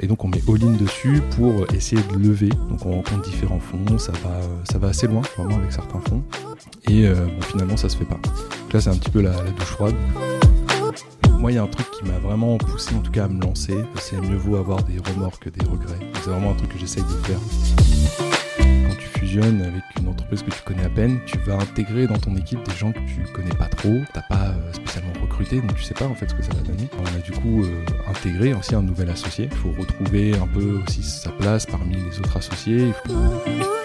Et donc on met all-in dessus pour essayer de lever. Donc on rencontre différents fonds, ça va, ça va assez loin vraiment avec certains fonds. Et euh, finalement ça se fait pas. Donc là c'est un petit peu la, la douche froide. Moi il y a un truc qui m'a vraiment poussé en tout cas à me lancer, c'est mieux vaut avoir des remords que des regrets. C'est vraiment un truc que j'essaye de faire. Avec une entreprise que tu connais à peine, tu vas intégrer dans ton équipe des gens que tu connais pas trop, t'as pas euh, spécialement recruté, donc tu sais pas en fait ce que ça va donner. On a du coup euh, intégré aussi un nouvel associé. Il faut retrouver un peu aussi sa place parmi les autres associés. Il faut-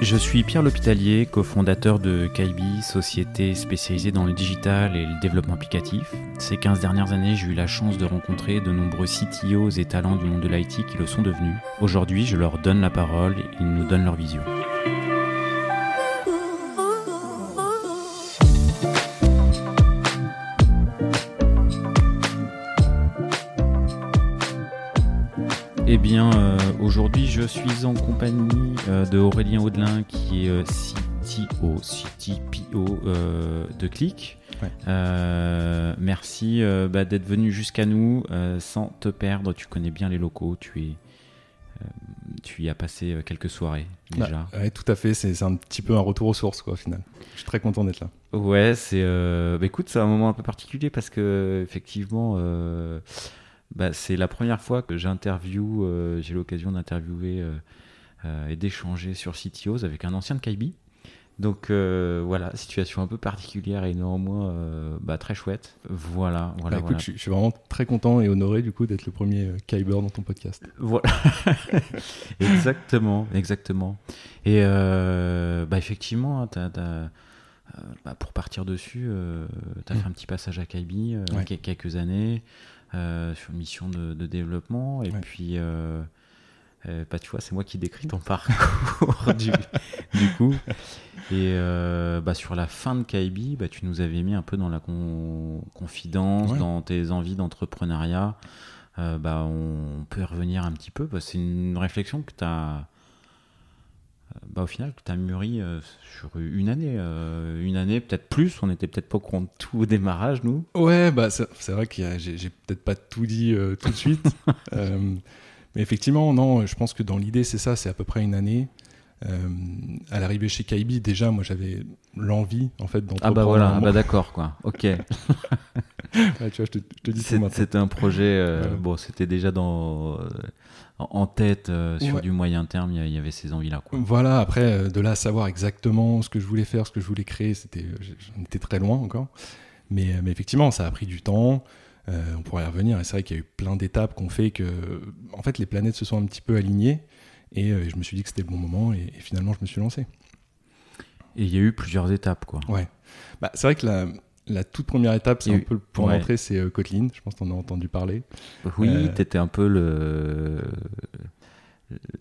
Je suis Pierre L'Hôpitalier, cofondateur de Kaibi, société spécialisée dans le digital et le développement applicatif. Ces 15 dernières années, j'ai eu la chance de rencontrer de nombreux CTOs et talents du monde de l'IT qui le sont devenus. Aujourd'hui, je leur donne la parole ils nous donnent leur vision. Bien, euh, aujourd'hui, je suis en compagnie euh, de Aurélien Audelin, qui est euh, CTO, CTPO euh, de Click. Ouais. Merci bah, d'être venu jusqu'à nous sans te perdre. Tu connais bien les locaux, tu es, tu y as passé quelques soirées déjà. Bah, ouais, tout à fait, c'est c'est un petit peu un retour aux sources quoi au final. Je suis très content d'être là. Ouais, c'est. euh, bah, écoute, c'est un moment un peu particulier parce que effectivement, euh, bah, c'est la première fois que j'interview, euh, j'ai l'occasion d'interviewer euh, euh, et d'échanger sur CTOs avec un ancien de Kaibi. Donc euh, voilà, situation un peu particulière et néanmoins euh, bah, très chouette. Voilà, voilà, Bah, écoute, voilà. je, suis- je suis vraiment très content et honoré du coup d'être le premier euh, Kyber dans ton podcast. Voilà. exactement, exactement. Et bah effectivement, hein, bah, pour partir dessus, tu as Mm. fait un petit passage à Kaibi euh, Ouais. quel- quelques années sur une mission de, de développement. Et Ouais. puis, euh, euh, bah, tu vois, c'est moi qui décris ton parcours du, du coup. Et euh, bah, sur la fin de Kaibi, bah, tu nous avais mis un peu dans la con- confidence, Ouais. dans tes envies d'entrepreneuriat. Euh, bah, on peut y revenir un petit peu. Bah, c'est une réflexion que tu as, bah, au final, tu as mûri euh, sur une année. euh, une année, peut-être plus. On n'était peut-être pas au courant de tout au démarrage, nous. Ouais, bah c'est vrai que j'ai peut-être pas tout dit euh, tout de suite. Euh, mais effectivement, non, je pense que dans l'idée, c'est ça, c'est à peu près une année. Euh, à l'arrivée chez Kaibi, déjà, moi j'avais l'envie en fait d'entreprendre. Ah bah voilà, ah bah d'accord quoi. Ok. Ouais, tu vois, je te, je te dis. C'était un projet. euh, Voilà. Bon, c'était déjà dans euh, en tête euh, sur Ouais. du moyen terme. Il y avait ces envies-là. Voilà, après, euh, de là à savoir exactement ce que je voulais faire, ce que je voulais créer, c'était, euh, j'en étais très loin encore. Mais, mais effectivement, ça a pris du temps. Euh, on pourrait y revenir. Et c'est vrai qu'il y a eu plein d'étapes qui ont fait que, en fait, les planètes se sont un petit peu alignées. Et je me suis dit que c'était le bon moment. Et, et finalement, je me suis lancé. Et il y a eu plusieurs étapes quoi. Ouais. Bah, c'est vrai que la, la toute première étape, c'est un eu- peu le point ouais. d'entrée, c'est euh, Kotlin. Je pense que tu en as entendu parler. Oui, Euh, t'étais un peu le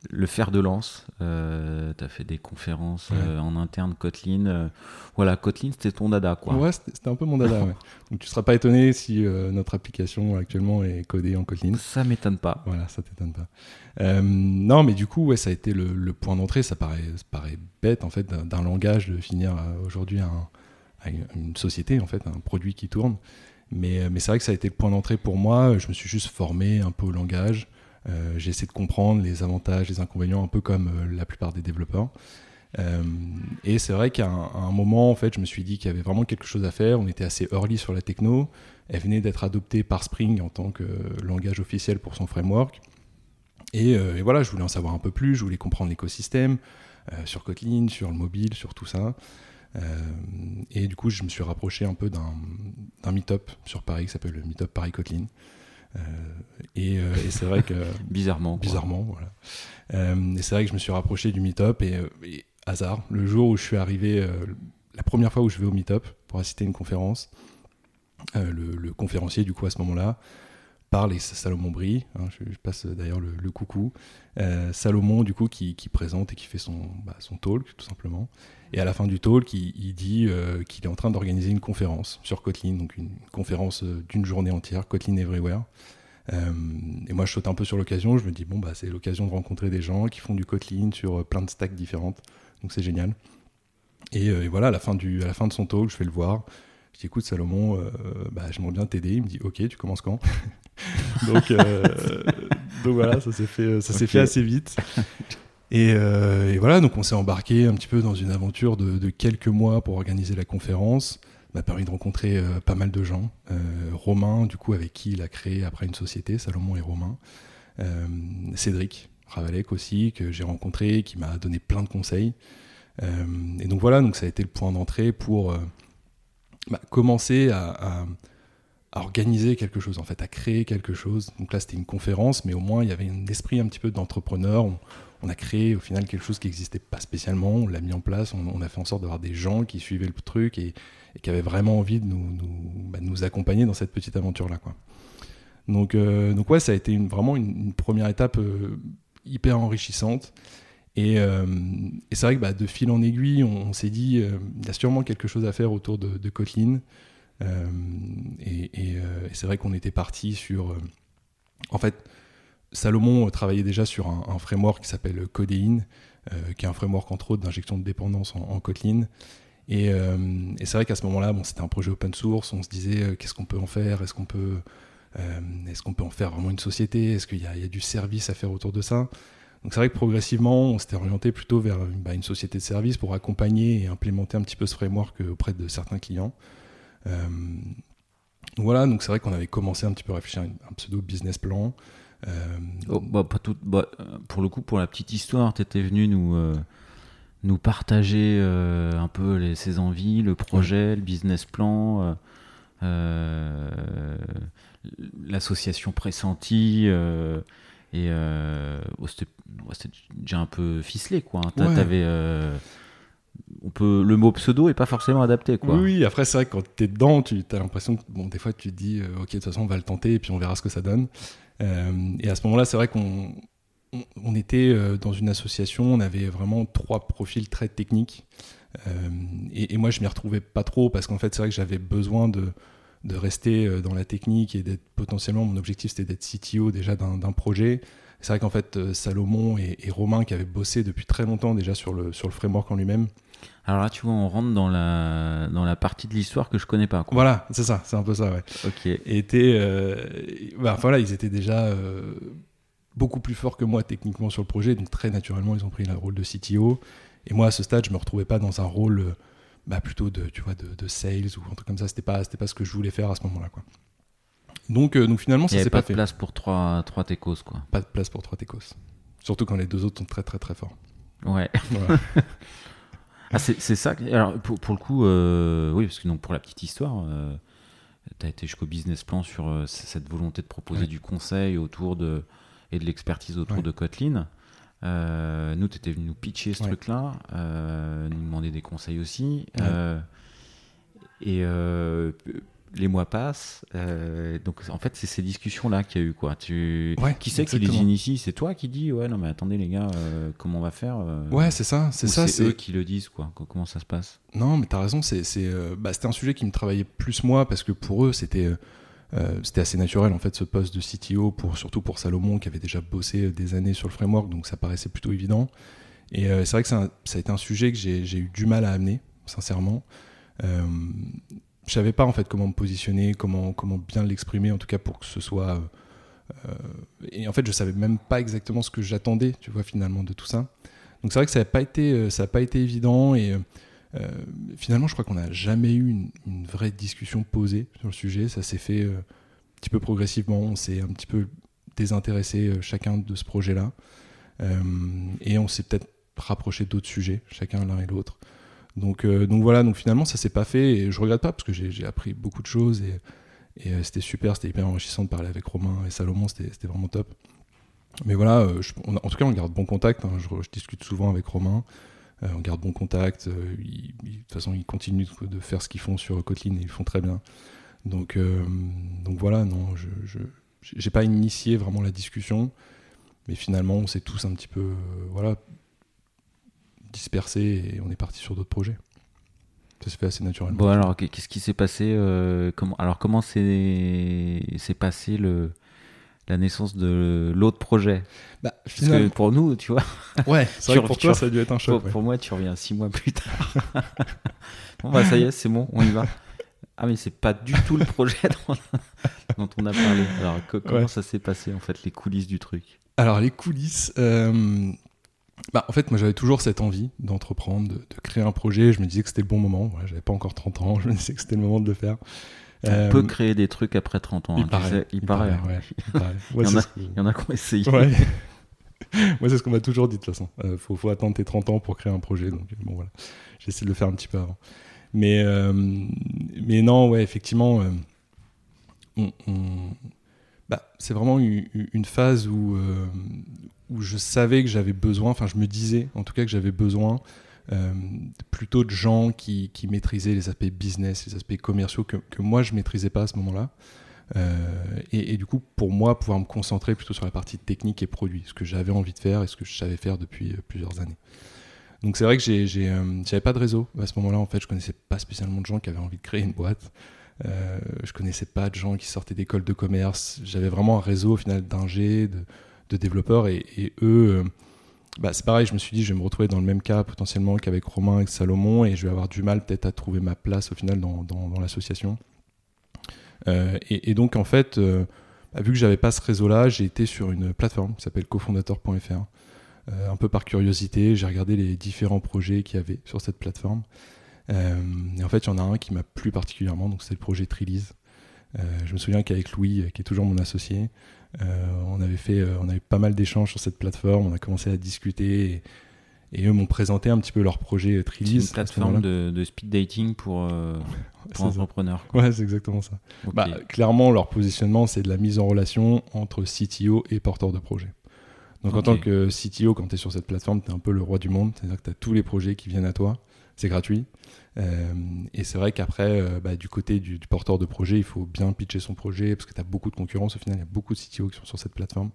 le fer de lance. Euh, T'as fait des conférences Ouais. euh, en interne Kotlin. euh, voilà, Kotlin c'était ton dada quoi. Ouais, c'était un peu mon dada. ouais. Donc, tu seras pas étonné si notre application actuellement est codée en Kotlin. Ça m'étonne pas. Voilà, ça t'étonne pas. Non, mais du coup, ouais, ça a été le, le point d'entrée. Ça paraît, ça paraît bête, en fait, d'un langage de finir aujourd'hui un- à une, société, en fait, un produit qui tourne. Mais, euh, mais c'est vrai que ça a été le point d'entrée pour moi. Je me suis juste formé un peu au langage. Euh, J'ai essayé de comprendre les avantages, les inconvénients, un peu comme euh, la plupart des développeurs. Et c'est vrai qu'à un, moment, en fait, je me suis dit qu'il y avait vraiment quelque chose à faire. On était assez early sur la techno. Elle venait d'être adoptée par Spring en tant que langage officiel pour son framework. Et, et voilà, je voulais en savoir un peu plus, je voulais comprendre l'écosystème sur Kotlin, sur le mobile, sur tout ça. Euh, et du coup, je me suis rapproché un peu d'un meet-up sur Paris qui s'appelle le Meetup Paris Kotlin. Euh, et euh, et c'est vrai que Bizarrement. quoi. bizarrement. Voilà. Euh, et c'est vrai que je me suis rapproché du meet-up et, et hasard, le jour où je suis arrivé, la première fois où je vais au meet-up pour assister à une conférence, le, le conférencier du coup à ce moment-là parle et c'est Salomon Brie, hein, je, je passe d'ailleurs le, le coucou, Salomon du coup qui, qui présente et qui fait son, bah, son talk tout simplement. Et à la fin du talk, il, il dit euh, qu'il est en train d'organiser une conférence sur Kotlin, donc une conférence euh, d'une journée entière, Kotlin Everywhere. Euh, et moi, je saute un peu sur l'occasion. Je me dis, bon, bah, c'est l'occasion de rencontrer des gens qui font du Kotlin sur euh, plein de stacks différentes. Donc, c'est génial. Et, voilà, à la, fin du, à la fin de son talk, je vais le voir. Je dis écoute Salomon, bah, j'aimerais bien t'aider. Il me dit ok, tu commences quand? Donc, donc voilà, ça s'est fait, ça s'est fait assez vite. Et, et, voilà, donc on s'est embarqué un petit peu dans une aventure de, quelques mois pour organiser la conférence m'a permis de rencontrer euh, pas mal de gens. Euh, Romain, du coup, avec qui il a créé après une société, Salomon et Romain. Euh, Cédric Ravalec aussi, que j'ai rencontré, qui m'a donné plein de conseils. et donc voilà, donc ça a été le point d'entrée pour bah, commencer à, organiser quelque chose, en fait, à créer quelque chose. Donc là, c'était une conférence, mais au moins, il y avait un esprit un petit peu d'entrepreneur. A créé au final quelque chose qui n'existait pas spécialement, on l'a mis en place, on, on a fait en sorte d'avoir des gens qui suivaient le truc et, qui avait vraiment envie de nous, bah, accompagner dans cette petite aventure-là. Donc, euh, ouais, ça a été vraiment une, première étape euh, hyper enrichissante. Et, euh, et c'est vrai que bah, de fil en aiguille, on, s'est dit, il y a sûrement quelque chose à faire autour de, de Kotlin. et, et c'est vrai qu'on était parti sur... en fait, Salomon travaillait déjà sur un, framework qui s'appelle Codeine, qui est un framework entre autres d'injection de dépendance en, Kotlin. Euh, et, c'est vrai qu'à ce moment-là, c'était un projet open source, on se disait euh, qu'est-ce qu'on peut en faire, est-ce qu'on peut, euh, est-ce qu'on peut en faire vraiment une société, est-ce qu'il y, a du service à faire autour de ça? Donc c'est vrai que progressivement, on s'était orienté plutôt vers bah, une société de service pour accompagner et implémenter un petit peu ce framework auprès de certains clients. voilà, donc c'est vrai qu'on avait commencé un petit peu à réfléchir à un pseudo business plan. Oh, bah, pas tout, bah, pour le coup, pour la petite histoire, tu étais venu nous nous partager euh, un peu les, ses envies, le projet, le business plan, euh, euh, l'association pressentie. et oh, c'était déjà un peu ficelé, quoi. Hein. on peut, le mot pseudo est pas forcément adapté, quoi. Oui, après, c'est vrai que quand tu es dedans, tu as l'impression que, bon, des fois, tu te dis, ok, de toute façon, on va le tenter et puis on verra ce que ça donne. Et à ce moment-là, c'est vrai qu'on on était euh, dans une association, on avait vraiment trois profils très techniques. Euh, et, moi, je m'y retrouvais pas trop parce qu'en fait, c'est vrai que j'avais besoin de, rester euh, dans la technique et d'être potentiellement, mon objectif c'était d'être CTO déjà d'un projet. C'est vrai qu'en fait, Salomon et, Romain qui avaient bossé depuis très longtemps déjà sur le, sur le framework en lui-même. Alors là, tu vois, on rentre dans la, dans la partie de l'histoire que je connais pas. Voilà, c'est ça, c'est un peu ça, ouais. Ok. Et était, bah, voilà, ils étaient déjà beaucoup plus fort que moi techniquement sur le projet, donc très naturellement ils ont pris le rôle de CTO. Et moi à ce stade, je me retrouvais pas dans un rôle euh, bah, plutôt de, tu vois, de, sales ou un truc comme ça. C'était pas, c'était pas ce que je voulais faire à ce moment-là, quoi. Donc, euh, donc finalement, ça s'est pas, pas de place pour trois, trois techos, quoi. Pas de place pour trois techos. Surtout quand les deux autres sont très très très forts. Ouais. ah, c'est, ça. Alors pour, pour le coup, euh, oui, parce que donc pour la petite histoire. tu as été jusqu'au business plan sur cette volonté de proposer du conseil autour de, et de l'expertise autour de Kotlin. Euh, nous, tu étais venu nous pitcher ce truc-là, euh, nous demander des conseils aussi. Euh, et les mois passent. donc, en fait, c'est ces discussions-là qu'il y a eu. Quoi. Tu... qui c'est qui les initie? C'est toi qui dis Ouais, non, mais attendez, les gars, comment on va faire Ouais, c'est ça. C'est ça. C'est eux qui le disent. Quoi. Comment ça se passe? Non, mais tu as raison. C'est, bah, c'était un sujet qui me travaillait plus moi parce que pour eux, c'était euh, c'était assez naturel en fait ce poste de CTO, pour, surtout pour Salomon qui avait déjà bossé des années sur le framework, donc ça paraissait plutôt évident. Et euh, c'est vrai que ça a été un sujet que j'ai eu du mal à amener, sincèrement. Euh, je savais pas en fait comment me positionner, comment, comment bien l'exprimer, en tout cas pour que ce soit. Euh, et en fait, je savais même pas exactement ce que j'attendais, tu vois, finalement, de tout ça. Donc c'est vrai que ça n'a pas été, a pas été évident et euh, finalement, je crois qu'on n'a jamais eu une, vraie discussion posée sur le sujet. Ça s'est fait euh, un petit peu progressivement. On s'est un petit peu désintéressé euh, chacun de ce projet-là. et on s'est peut-être rapproché d'autres sujets, chacun l'un et l'autre. Donc, donc voilà, donc finalement ça s'est pas fait et je regrette pas parce que j'ai appris beaucoup de choses et, et c'était super, c'était hyper enrichissant de parler avec Romain et Salomon, c'était vraiment top. Mais voilà, en tout cas on garde bon contact, hein. je, discute souvent avec Romain, euh, on garde bon contact. Euh, de toute façon, ils continuent de faire ce qu'ils font sur Kotlin et ils font très bien. Donc, euh, donc voilà, non, je n'ai pas initié vraiment la discussion, mais finalement, on s'est tous un petit peu voilà, dispersés et on est parti sur d'autres projets. Ça se fait assez naturellement. Bon, alors, qu'est-ce qui s'est passé comment, Alors, comment s'est passé le, la naissance de l'autre projet? Bah, Parce que pour nous, tu vois. Ouais, c'est vrai que pour toi, ça a dû être un choc. Pour, moi, tu reviens six mois plus tard. bon, bah, ça y est, c'est bon, on y va. Ah, mais c'est pas du tout le projet dont, on a parlé. Alors, comment ça s'est passé, en fait, les coulisses du truc? Alors, les coulisses. Euh, bah, en fait, moi, j'avais toujours cette envie d'entreprendre, de, créer un projet. Je me disais que c'était le bon moment. Voilà, j'avais pas encore 30 ans. Je me disais que c'était le moment de le faire. On peut euh, créer des trucs après 30 ans. Il, paraît, il, paraît, il, y en a, qui ont essayé. Moi, c'est ce qu'on m'a toujours dit de toute façon. Il euh, faut, faut, attendre tes 30 ans pour créer un projet. Donc, bon, voilà. J'essaie de le faire un petit peu avant. Mais, euh, mais non, ouais, effectivement, on, bah, c'est vraiment une, phase où, où je savais que j'avais besoin, enfin, je me disais en tout cas que j'avais besoin euh, plutôt de gens qui, maîtrisaient les aspects business, les aspects commerciaux que, moi je maîtrisais pas à ce moment-là. Euh, et, du coup, pour moi, pouvoir me concentrer plutôt sur la partie technique et produit, ce que j'avais envie de faire et ce que je savais faire depuis euh, plusieurs années. Donc c'est vrai que j'avais pas de réseau à ce moment-là. En fait, je connaissais pas spécialement de gens qui avaient envie de créer une boîte. Euh, je connaissais pas de gens qui sortaient d'écoles de commerce. J'avais vraiment un réseau au final d'ingé, de, développeurs et, et eux bah, c'est pareil, je me suis dit, je vais me retrouver dans le même cas potentiellement qu'avec Romain, avec Salomon, et je vais avoir du mal peut-être à trouver ma place au final dans, l'association. Euh, et, donc, en fait, euh, bah, vu que j'avais pas ce réseau-là, j'ai été sur une plateforme qui s'appelle cofondateur.fr. Euh, un peu par curiosité, j'ai regardé les différents projets qu'il y avait sur cette plateforme. Et en fait, il y en a un qui m'a plu particulièrement, donc c'est le projet Trilise. je me souviens qu'avec Louis, qui est toujours mon associé, euh, on avait fait, euh, on avait pas mal d'échanges sur cette plateforme. On a commencé à discuter. Et, eux m'ont présenté un petit peu leur projet Trilis. une plateforme de, speed dating pour, euh, entrepreneurs. Ouais, c'est exactement ça. Bah, clairement, leur positionnement, c'est de la mise en relation entre CTO et porteur de projet. Donc en tant que CTO, quand tu es sur cette plateforme, tu es un peu le roi du monde. C'est-à-dire que tu as tous les projets qui viennent à toi. C'est gratuit. Euh, et c'est vrai qu'après, euh, bah, du côté du, porteur de projet, il faut bien pitcher son projet parce que tu as beaucoup de concurrence. Au final, il y a beaucoup de CTO qui sont sur cette plateforme.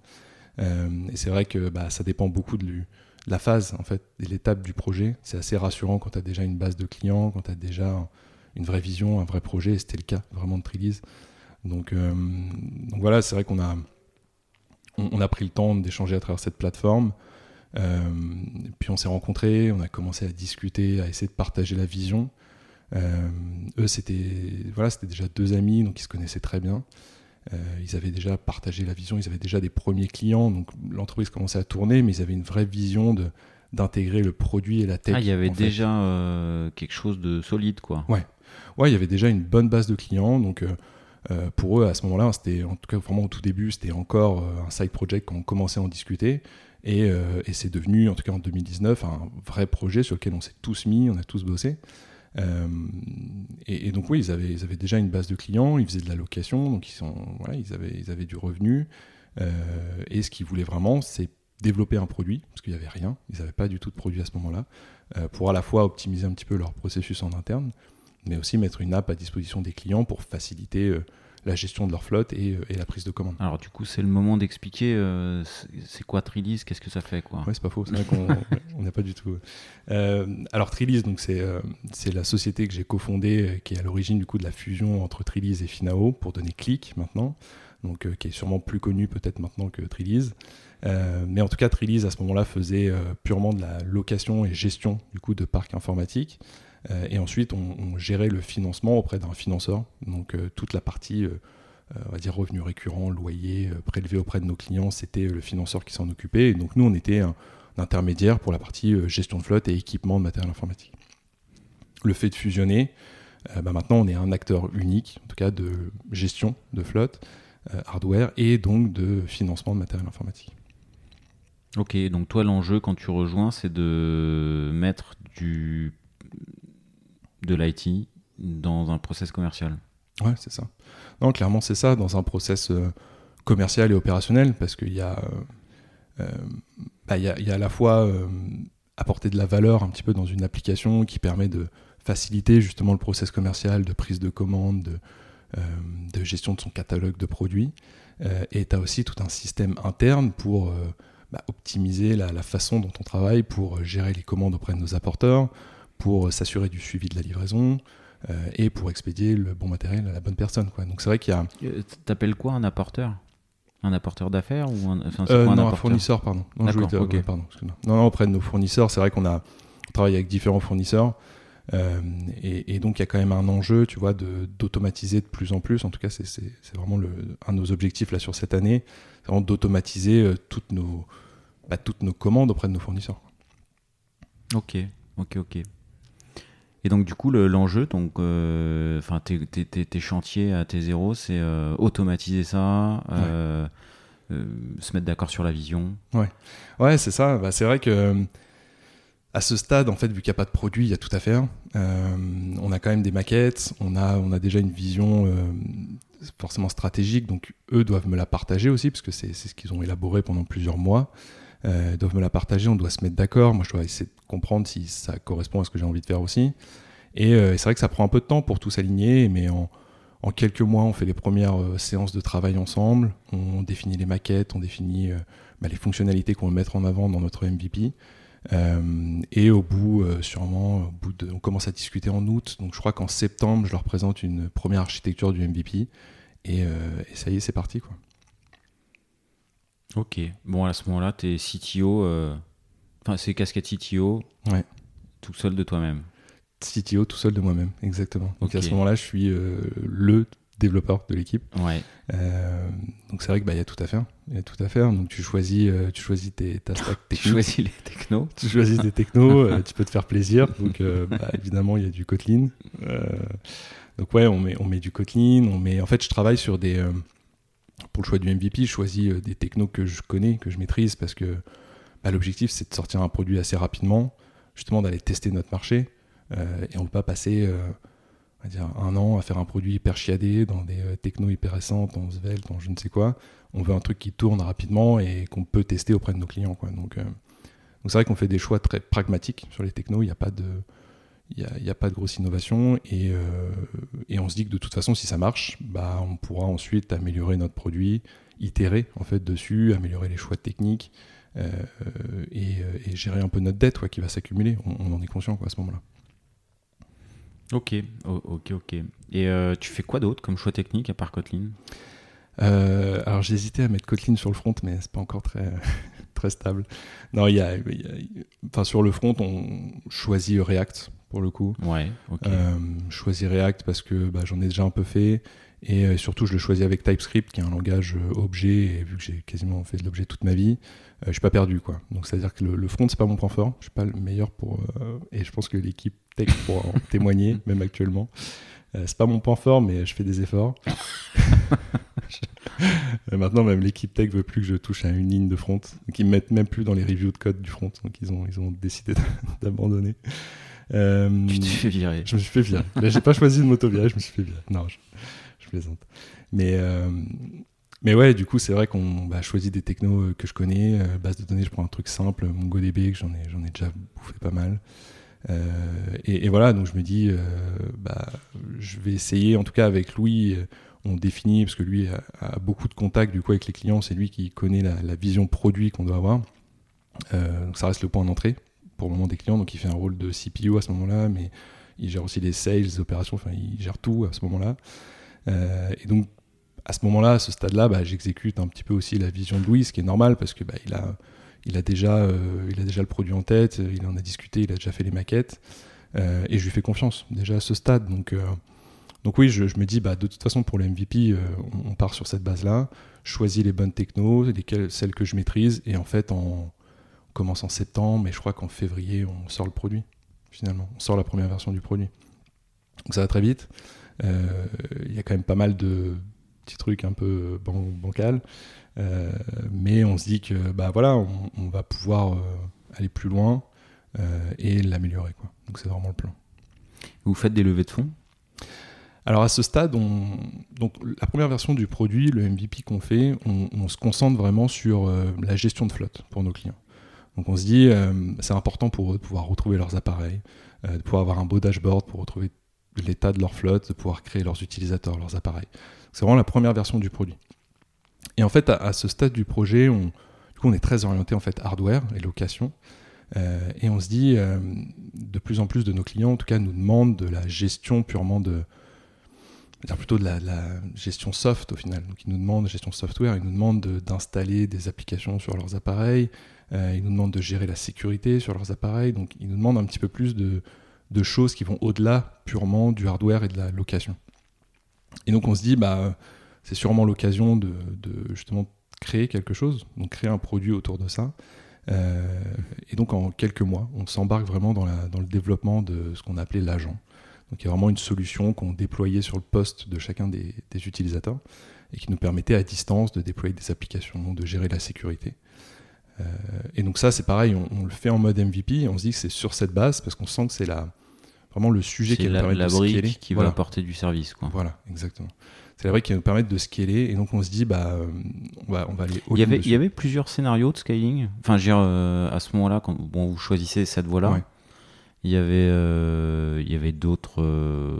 Euh, et c'est vrai que bah, ça dépend beaucoup de, la phase, en fait, de l'étape du projet. C'est assez rassurant quand tu as déjà une base de clients, quand tu as déjà une vraie vision, un vrai projet. Et c'était le cas vraiment de Trilise. Donc, donc voilà, c'est vrai qu'on a, on, a pris le temps d'échanger à travers cette plateforme. Euh, puis on s'est rencontrés, on a commencé à discuter, à essayer de partager la vision. Euh, eux, c'était voilà, c'était déjà deux amis, donc ils se connaissaient très bien. Euh, ils avaient déjà partagé la vision, ils avaient déjà des premiers clients, donc l'entreprise commençait à tourner, mais ils avaient une vraie vision de d'intégrer le produit et la tech. Ah, il y avait déjà quelque chose de solide, quoi. Ouais, ouais, il y avait déjà une bonne base de clients, donc. pour eux, à ce moment-là, c'était en tout cas vraiment au tout début, c'était encore un side project quand on commençait à en discuter. Euh, et, c'est devenu, en tout cas en 2019, un vrai projet sur lequel on s'est tous mis, on a tous bossé. Euh, et, donc oui, ils avaient, déjà une base de clients, ils faisaient de la location, donc ils avaient du revenu. Euh, et ce qu'ils voulaient vraiment, c'est développer un produit, parce qu'il n'y avait rien, ils n'avaient pas du tout de produit à ce moment-là, pour à la fois optimiser un petit peu leur processus en interne, mais aussi mettre une app à disposition des clients pour faciliter la gestion de leur flotte et, euh, et, la prise de commande. Alors du coup, c'est le moment d'expliquer euh, c'est quoi Trilis, qu'est-ce que ça fait quoi Ouais, c'est pas faux, c'est vrai qu'on n'a pas du tout. Euh, alors Trilis, donc c'est c'est la société que j'ai cofondée qui est à l'origine du coup de la fusion entre Trilis et Finao pour donner Click maintenant, donc qui est sûrement plus connu peut-être maintenant que Trilis. mais en tout cas, Trilis à ce moment-là faisait purement de la location et gestion du coup de parcs informatiques. Euh, et ensuite, on, gérait le financement auprès d'un financeur. Donc euh, toute la partie euh, on va dire revenus récurrents, loyer prélevé auprès de nos clients, c'était le financeur qui s'en occupait. Et donc nous, on était un, intermédiaire pour la partie gestion de flotte et équipement de matériel informatique. Le fait de fusionner, bah, maintenant on est un acteur unique, en tout cas de gestion de flotte, hardware et donc de financement de matériel informatique. Ok, donc toi l'enjeu quand tu rejoins, c'est de mettre du de l'IT dans un process commercial. Ouais, c'est ça. Non, clairement, c'est ça, dans un process euh, commercial et opérationnel, parce qu'il y, euh, euh, bah, y, a, à la fois apporter de la valeur un petit peu dans une application qui permet de faciliter justement le process commercial, de prise de commande, de, gestion de son catalogue de produits. et tu as aussi tout un système interne pour bah, optimiser la, façon dont on travaille, pour gérer les commandes auprès de nos apporteurs, pour s'assurer du suivi de la livraison euh, et pour expédier le bon matériel à la bonne personne. Quoi. Donc c'est vrai qu'il y a. Euh, t'appelles quoi un apporteur? Un apporteur d'affaires ou un, enfin, Euh, quoi, un non, un apporteur? fournisseur, pardon. Non, je te- pardon, non, non, auprès de nos fournisseurs, c'est vrai qu'on a on travaille avec différents fournisseurs. euh, et, et donc, il y a quand même un enjeu, tu vois, de- d'automatiser de, plus en plus. En tout cas, c'est- c'est c'est vraiment le, un de nos objectifs là sur cette année. C'est vraiment d'automatiser euh, toutes, nos, bah, toutes nos commandes auprès de nos fournisseurs. Ok, ok, ok. Et donc du coup le- l'enjeu, donc, euh, enfin tes, tes- tes- tes chantiers à T0, c'est euh, automatiser ça, euh, se mettre d'accord sur la vision. Ouais, c'est ça. Bah, c'est vrai que à ce stade, en fait, vu qu'il n'y a pas de produit, il y a tout à faire. On a quand même des maquettes, on a, on a déjà une vision forcément stratégique, donc eux doivent me la partager aussi, parce que c'est ce qu'ils ont élaboré pendant plusieurs mois. Euh, doivent me la partager, on doit se mettre d'accord. Moi, je dois essayer de comprendre si ça correspond à ce que j'ai envie de faire aussi. Et euh, c'est vrai que ça prend un peu de temps pour tout s'aligner, mais en, quelques mois, on fait les premières euh, séances de travail ensemble. On définit les maquettes, on définit euh, bah, les fonctionnalités qu'on veut mettre en avant dans notre MVP. Et au bout, sûrement, au bout de, on commence à discuter en août. Donc je crois qu'en septembre, je leur présente une première architecture du MVP. Et, et ça y est, c'est parti. Quoi. Ok. Bon à ce moment-là, t'es CTO, euh, enfin c'est casquette CTO, Ouais. tout seul de toi-même. CTO tout seul de moi-même, exactement. Donc à ce moment-là, je suis euh, le développeur de l'équipe. Ouais. Euh, donc c'est vrai qu'il bah, y a tout à faire. Il y a tout à faire. Donc tu choisis, euh, tu choisis tes, ta stack Tu technique. choisis les technos. tu choisis des technos, tu peux te faire plaisir. Donc, bah, évidemment, il y a du Kotlin. Donc, ouais, on met, on met du Kotlin. On met... En fait, je travaille sur des. Pour le choix du MVP, je choisis euh, des technos que je connais, que je maîtrise, parce que bah, l'objectif, c'est de sortir un produit assez rapidement, justement d'aller tester notre marché. Euh, et on ne peut pas passer euh, un an à faire un produit hyper chiadé dans des technos hyper récentes, en Svelte, en je ne sais quoi. On veut un truc qui tourne rapidement et qu'on peut tester auprès de nos clients. Donc c'est vrai qu'on fait des choix très pragmatiques sur les technos. Il n'y a pas de, il y a, pas de grosse innovation et, euh, et on se dit que de toute façon, si ça marche, bah, on pourra ensuite améliorer notre produit, itérer en fait dessus, améliorer les choix techniques euh, et, euh, et gérer un peu notre dette quoi, qui va s'accumuler. On, on en est conscient quoi, à ce moment-là. Ok, ok, ok. Et euh, tu fais quoi d'autre comme choix technique à part Kotlin? Alors j'ai hésité à mettre Kotlin sur le front, mais c'est pas encore très, très stable. Non, il y a, il y a- enfin, sur le front, on choisit React pour le coup. Ouais. Euh, je choisis React parce que bah, j'en ai déjà un peu fait. Et euh, surtout, je le choisis avec TypeScript, qui est un langage euh, objet. Et vu que j'ai quasiment fait de l'objet toute ma vie, je suis pas perdu. Quoi. Donc, c'est-à-dire que le, le front, c'est pas mon point fort. Je suis pas le meilleur pour. et je pense que l'équipe tech pourra en témoigner, même actuellement. C'est pas mon point fort, mais je fais des efforts. Maintenant, même l'équipe tech veut plus que je touche à une ligne de front. Donc, ils me mettent même plus dans les reviews de code du front. Donc, ils ont, ils ont décidé d'abandonner. Euh, Tu t'es fait virer. je me suis fait virer. Là, j'ai pas choisi de m'auto-virer, je me suis fait virer. Non, je, je plaisante. Mais, euh, mais ouais, du coup, c'est vrai qu'on bah, choisit des technos euh, que je connais. Base de données, je prends un truc simple, MongoDB, que j'en ai, j'en ai déjà bouffé pas mal. Euh, et, et voilà, donc je me dis, bah, je vais essayer, en tout cas avec Louis, on définit, parce que lui a, a beaucoup de contacts du coup avec les clients, c'est lui qui connaît la, la vision produit qu'on doit avoir. Euh, donc ça reste le point d'entrée pour le moment des clients, donc il fait un rôle de CPO à ce moment-là, mais il gère aussi les sales, les opérations, enfin il gère tout à ce moment-là. Euh, et donc à ce moment-là, à ce stade-là, bah, j'exécute un petit peu aussi la vision de Louis, ce qui est normal parce que bah, il a, il a déjà, euh, il a déjà le produit en tête, il en a discuté, il a déjà fait les maquettes, euh, et je lui fais confiance déjà à ce stade. Donc, donc oui, je, me dis, bah, de toute façon pour le MVP, on, part sur cette base-là, je choisis les bonnes technos, celles que je maîtrise, et en fait, en, commence en septembre, et je crois qu'en février, on sort le produit. Finalement, on sort la première version du produit. Donc ça va très vite. Euh, Il y a quand même pas mal de petits trucs un peu ban bancal. Euh, mais on se dit que bah voilà, on, on va pouvoir euh, aller plus loin et l'améliorer. quoi. Donc c'est vraiment le plan. Vous faites des levées de fonds? Alors à ce stade, on, donc la première version du produit, le MVP qu'on fait, on, on se concentre vraiment sur euh, la gestion de flotte pour nos clients. Donc on se dit, euh, c'est important pour eux de pouvoir retrouver leurs appareils, euh, de pouvoir avoir un beau dashboard pour retrouver l'état de leur flotte, de pouvoir créer leurs utilisateurs, leurs appareils. C'est vraiment la première version du produit. Et en fait, à, ce stade du projet, on, est très orienté en fait hardware et location. Euh, et on se dit, de plus en plus de nos clients, en tout cas, nous demandent de la gestion purement de, plutôt de la, gestion soft au final. Donc ils nous demandent gestion software, ils nous demandent de- d'installer des applications sur leurs appareils, ils nous demandent de gérer la sécurité sur leurs appareils. Donc ils nous demandent un petit peu plus de, choses qui vont au-delà purement du hardware et de la location. Et donc on se dit bah c'est sûrement l'occasion de, justement créer quelque chose, donc créer un produit autour de ça. Euh, et donc en quelques mois, on s'embarque vraiment dans le développement de ce qu'on appelait l'agent. Donc il y a vraiment une solution qu'on déployait sur le poste de chacun des, des utilisateurs et qui nous permettait à distance de déployer des applications, de gérer la sécurité. Euh, et donc ça c'est pareil, on, on le fait en mode MVP, on se dit que c'est sur cette base parce qu'on sent que c'est la, vraiment le sujet qui la, nous permettre la de scaler. brique qui Voilà. va apporter du service. Quoi. Voilà, exactement. C'est la brique qui va nous permettre de scaler et donc on se dit bah euh, on va, on va aller Il y, avait, il y avait plusieurs scénarios de scaling. Enfin, je veux dire, euh, à ce moment-là, quand bon, vous choisissez cette voie-là, Ouais. Il y avait, euh, il y avait d'autres euh,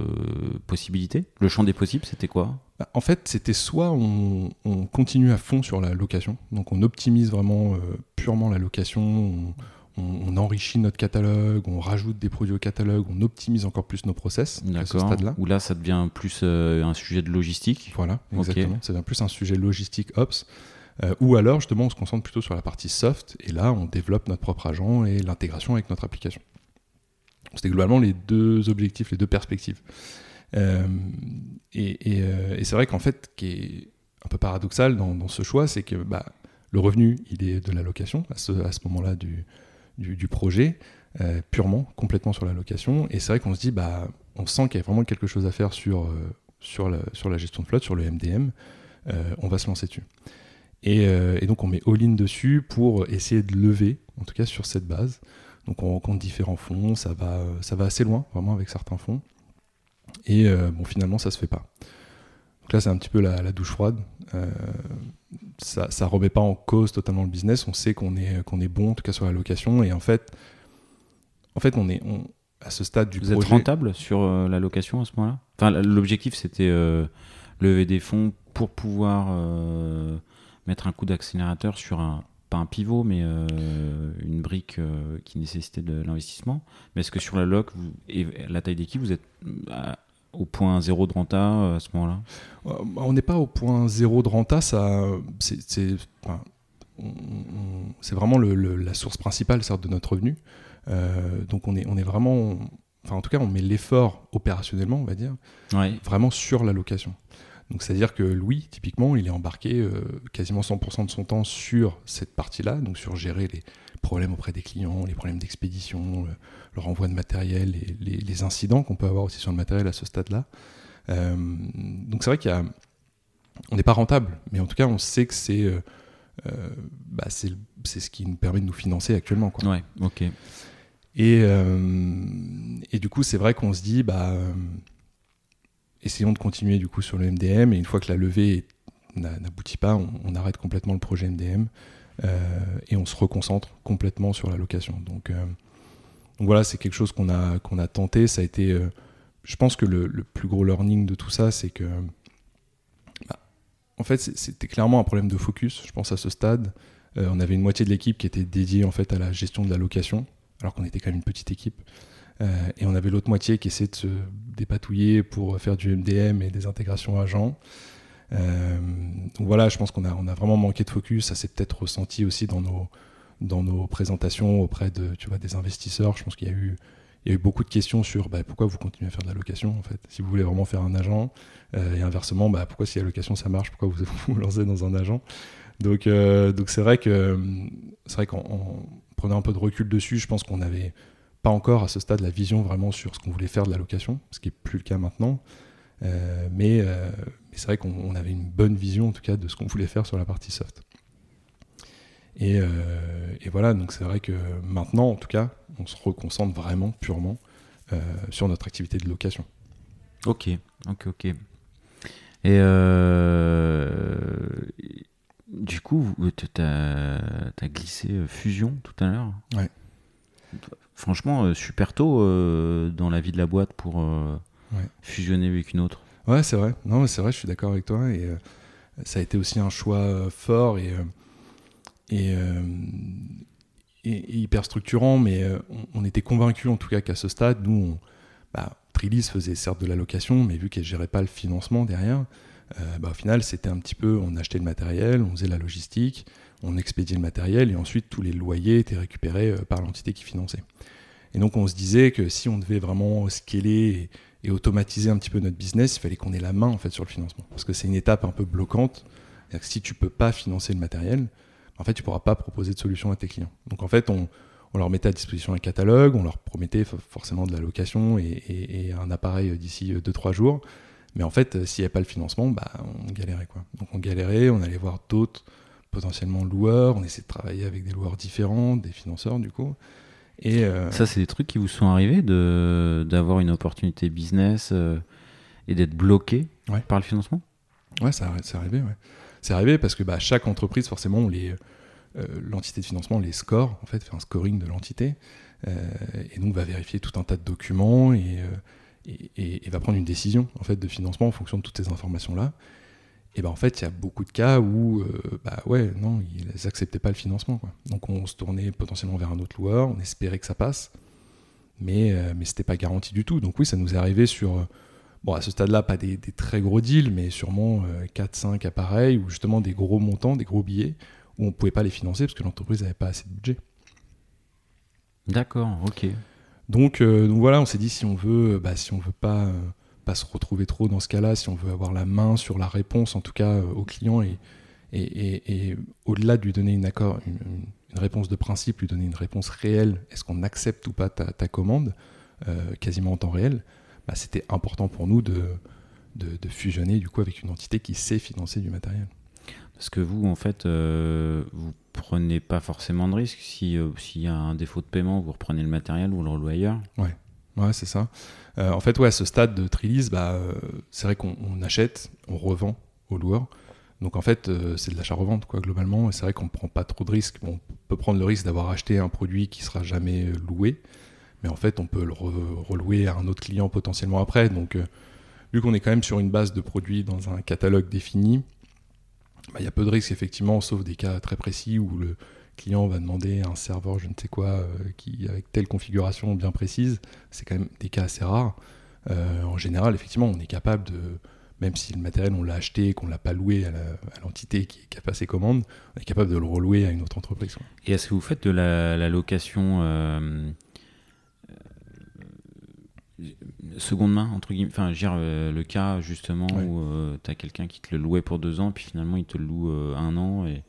possibilités? Le champ des possibles, c'était quoi? Bah, En fait, c'était soit on, on continue à fond sur la location, donc on optimise vraiment euh, purement la location, on, on- on enrichit notre catalogue, on rajoute des produits au catalogue, on optimise encore plus nos process à ce stade-là. Où là, ça devient plus un sujet de logistique? Voilà, exactement. C'est plus un sujet logistique ops. Euh, ou alors, justement, on se concentre plutôt sur la partie soft, et là, on développe notre propre agent et l'intégration avec notre application. C'était globalement les deux objectifs, les deux perspectives. Euh, euh, et c'est vrai qu'en fait, qui est un peu paradoxal dans, ce choix, c'est que bah, le revenu, il est de la location à ce, moment-là du, projet, euh, purement, complètement sur la location. Et c'est vrai qu'on se dit, bah, on sent qu'il y a vraiment quelque chose à faire sur, sur, la, gestion de flotte, sur le MDM. On va se lancer dessus. Et donc on met all-in dessus pour essayer de lever, en tout cas sur cette base. Donc on rencontre différents fonds, ça va, ça va assez loin, vraiment avec certains fonds. Et euh, bon, finalement, ça se fait pas. Donc là, c'est un petit peu la, la douche froide. Euh, ça, ça remet pas en cause totalement le business. On sait qu'on est, qu'on est bon, en tout cas sur la location. Et en fait, en fait, on est on- à ce stade du Vous êtes projet. rentable sur euh, la location à ce moment-là? Enfin, l'objectif, c'était euh, lever des fonds pour pouvoir euh, mettre un coup d'accélérateur sur un pas un pivot, mais euh, une brique euh, qui nécessitait de l'investissement. Mais est-ce que sur la loc vous- et la taille d'équipe, vous êtes à- au point zéro de renta euh, à ce moment-là? Euh, On n'est pas au point zéro de renta, ça, c'est, enfin, vraiment le- le- la source principale de notre revenu. Euh, donc on est, on est vraiment, enfin en tout cas on met l'effort opérationnellement, on va dire, Ouais. vraiment sur la location. Donc c'est-à-dire que Louis, typiquement, il est embarqué euh, quasiment 100% de son temps sur cette partie-là, donc sur gérer les problèmes auprès des clients, les problèmes d'expédition, le, le renvoi de matériel, les, les- les incidents qu'on peut avoir aussi sur le matériel à ce stade-là. Euh, donc c'est vrai qu'il y a, on n'est pas rentable, mais en tout cas on sait que c'est, euh, euh, bah, c'est, ce qui nous permet de nous financer actuellement. Quoi. Ouais, ok. Et, euh, et du coup, c'est vrai qu'on se dit, bah, euh, essayons de continuer du coup sur le MDM. Et une fois que la levée n'aboutit pas, on, arrête complètement le projet MDM euh, et on se reconcentre complètement sur la location. Donc, euh, donc voilà, c'est quelque chose qu'on a, qu'on a tenté. Ça a été, euh, je pense que le, plus gros learning de tout ça, c'est que, bah, en fait, c'était clairement un problème de focus. Je pense à ce stade, on avait une moitié de l'équipe qui était dédiée en fait à la gestion de la location alors qu'on était quand même une petite équipe. Euh, et on avait l'autre moitié qui essayait de se dépatouiller pour faire du MDM et des intégrations agents. Euh, donc voilà, je pense qu'on a, vraiment manqué de focus. Ça s'est peut-être ressenti aussi dans nos, présentations auprès des investisseurs. Je pense qu'il y a eu, beaucoup de questions sur bah, pourquoi vous continuez à faire de la location en fait. Si vous voulez vraiment faire un agent, euh, et inversement, bah, pourquoi si la location ça marche, pourquoi vous vous lancez dans un agent Donc c'est vrai qu'en en prenant un peu de recul dessus, je pense qu'on n'avait pas encore à ce stade la vision vraiment sur ce qu'on voulait faire de la location, ce qui est plus le cas maintenant. Euh, mais euh, mais c'est vrai qu'on on avait une bonne vision en tout cas de ce qu'on voulait faire sur la partie soft. Et, euh, et voilà, donc c'est vrai que maintenant, en tout cas, on se reconcentre vraiment purement sur notre activité de location. Ok, ok, ok. Et du coup, tu as, glissé fusion tout à l'heure? Ouais. Franchement, euh, super tôt euh, dans la vie de la boîte pour euh, Ouais. fusionner avec une autre. Ouais, c'est vrai. Non, c'est vrai, je suis d'accord avec toi. Et euh, ça a été aussi un choix fort et, et, et- et hyper structurant. Mais on, on était convaincus, en tout cas, qu'à ce stade, nous, on, bah, Trilis faisait certes de la location, mais vu qu'elle gérait pas le financement derrière, bah, au final, c'était un petit peu, on achetait le matériel, on faisait la logistique, on expédiait le matériel, et ensuite tous les loyers étaient récupérés par l'entité qui finançait. Et donc on se disait que si on devait vraiment scaler et, automatiser un petit peu notre business, il fallait qu'on ait la main en fait sur le financement, parce que c'est une étape un peu bloquante. Si tu peux pas financer le matériel, en fait tu pourras pas proposer de solution à tes clients. Donc en fait on, leur mettait à disposition un catalogue, on leur promettait forcément de la location et, un appareil d'ici 2-3 jours. Mais en fait, s'il n'y avait pas le financement, bah, on galérait. Quoi. Donc on galérait, on allait voir d'autres potentiellement loueurs, on essayait de travailler avec des loueurs différents, des financeurs du coup. Et euh, Ça, c'est des trucs qui vous sont arrivés d'avoir une opportunité business euh, et d'être bloqué par le financement? Ouais, c'est arrivé. Ouais. C'est arrivé parce que bah, chaque entreprise, forcément, euh, l'entité de financement les score, en fait, fait un scoring de l'entité, et donc va vérifier tout un tas de documents et, et, et, va prendre une décision en fait de financement en fonction de toutes ces informations là. Et ben en fait, il y a beaucoup de cas où, euh, bah ouais, non, ils n'acceptaient pas le financement. Quoi. Donc on se tournait potentiellement vers un autre loueur, on espérait que ça passe, mais, euh, mais ce n'était pas garanti du tout. Donc oui, ça nous est arrivé sur, euh, bon, à ce stade-là, pas des, très gros deals, mais sûrement 4-5 appareils, ou justement des gros montants, des gros billets, où on ne pouvait pas les financer parce que l'entreprise n'avait pas assez de budget. D'accord, ok. Donc, donc voilà, on s'est dit si on veut, bah, si on veut pas pas se retrouver trop dans ce cas-là, si on veut avoir la main sur la réponse, en tout cas euh, au client, et, et, au-delà de lui donner une, accord, une, réponse de principe, lui donner une réponse réelle, est-ce qu'on accepte ou pas ta, commande, euh, quasiment en temps réel, bah, c'était important pour nous de, de, fusionner du coup avec une entité qui sait financer du matériel. Parce que vous, en fait, euh, vous prenez pas forcément de risque. Si, s'il y a un défaut de paiement, vous reprenez le matériel ou le relouez ailleurs. Ouais. Ouais, c'est ça. Euh, en fait, ouais, à ce stade de Trilis, bah, euh, c'est vrai qu'on achète, on revend aux loueurs. Donc en fait, euh, c'est de l'achat-revente, quoi, globalement. C'est vrai qu'on ne prend pas trop de risques. on peut prendre le risque d'avoir acheté un produit qui sera jamais loué. Mais en fait, on peut le relouer à un autre client potentiellement après. Donc, vu qu'on est quand même sur une base de produits dans un catalogue défini, bah, il y a peu de risques, effectivement, sauf des cas très précis où le, client va demander un serveur, je ne sais quoi, euh, qui avec telle configuration bien précise, c'est quand même des cas assez rares. Euh, en général, effectivement, on est capable de, même si le matériel on l'a acheté et qu'on l'a pas loué à l'entité qui, qui, a passé commande, on est capable de le relouer à une autre entreprise. Et est-ce que vous faites de la, location euh, seconde main entre guillemets enfin je dire le cas justement où tu as quelqu'un qui te le louait pour deux ans puis finalement il te le loue un an et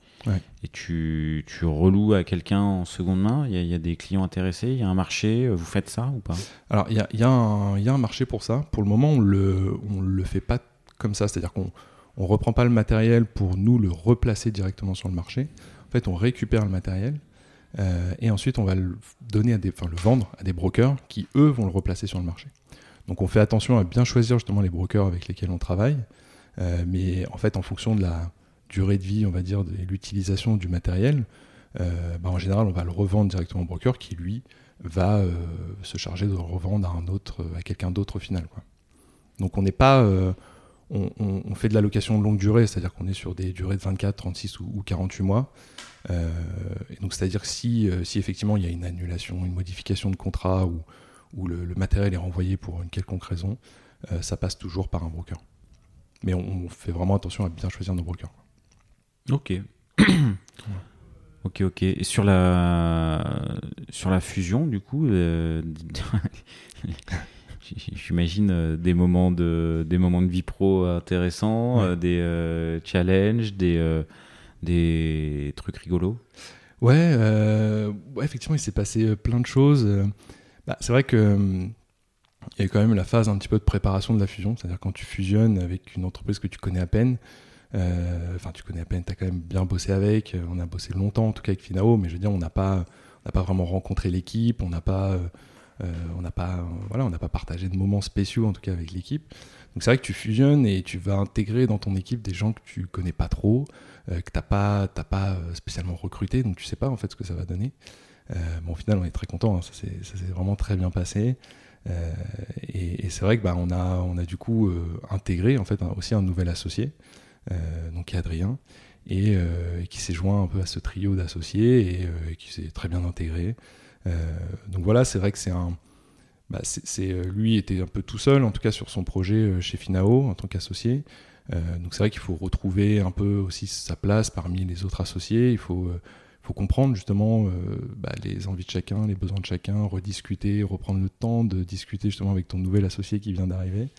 et tu, tu reloues à quelqu'un en seconde main? Il y, a, des clients intéressés, il y a un marché? Vous faites ça ou pas? Alors, il y a, y, a un marché pour ça. Pour le moment, on le, on le fait pas comme ça. C'est-à-dire qu'on ne reprend pas le matériel pour nous le replacer directement sur le marché. En fait, on récupère le matériel. Euh, et ensuite, on va le, donner à des, enfin, le vendre à des brokers qui, eux, vont le replacer sur le marché. Donc, on fait attention à bien choisir justement les brokers avec lesquels on travaille. Euh, mais en fait, en fonction de la, durée de vie, on va dire, de l'utilisation du matériel, euh, bah, en général, on va le revendre directement au broker qui, lui, va euh, se charger de le revendre à, un autre, à quelqu'un d'autre au final. Donc on n'est pas... Euh, on, fait de la location de longue durée, c'est-à-dire qu'on est sur des durées de 24, 36 ou, 48 mois. et donc c'est-à-dire que si, effectivement il y a une annulation, une modification de contrat ou le, matériel est renvoyé pour une quelconque raison, ça passe toujours par un broker. Mais on, fait vraiment attention à bien choisir nos brokers. Ok. ok, ok. Et sur la, sur la fusion, du coup, euh, j'imagine euh, des, moments de, des moments de vie pro intéressants, euh, des challenges, des, des trucs rigolos? Ouais, ouais, effectivement, il s'est passé plein de choses. Bah, c'est vrai que il y a quand même la phase un petit peu de préparation de la fusion, c'est-à-dire quand tu fusionnes avec une entreprise que tu connais à peine, enfin, tu connais à peine, tu as quand même bien bossé avec. Euh, on a bossé longtemps, en tout cas avec Finao, mais je veux dire, on n'a pas, pas vraiment rencontré l'équipe, on n'a pas, euh, on n'a pas, voilà, on n'a pas partagé de moments spéciaux, en tout cas avec l'équipe. Donc c'est vrai que tu fusionnes et tu vas intégrer dans ton équipe des gens que tu connais pas trop, que tu n'as pas, pas spécialement recruté, donc tu sais pas en fait ce que ça va donner. bon, au final, on est très content, hein, ça s'est vraiment très bien passé. et, c'est vrai que bah, on, a, on a du coup intégré en fait aussi un nouvel associé euh, donc qui est Adrien, euh, et, qui s'est joint un peu à ce trio d'associés et, euh, qui s'est très bien intégré. donc voilà, c'est vrai que c'est un bah, lui était un peu tout seul, en tout cas sur son projet chez Finao en tant qu'associé. donc c'est vrai qu'il faut retrouver un peu aussi sa place parmi les autres associés. Il faut faut comprendre justement bah, les envies de chacun, les besoins de chacun, rediscuter, reprendre le temps de discuter justement avec ton nouvel associé qui vient d'arriver.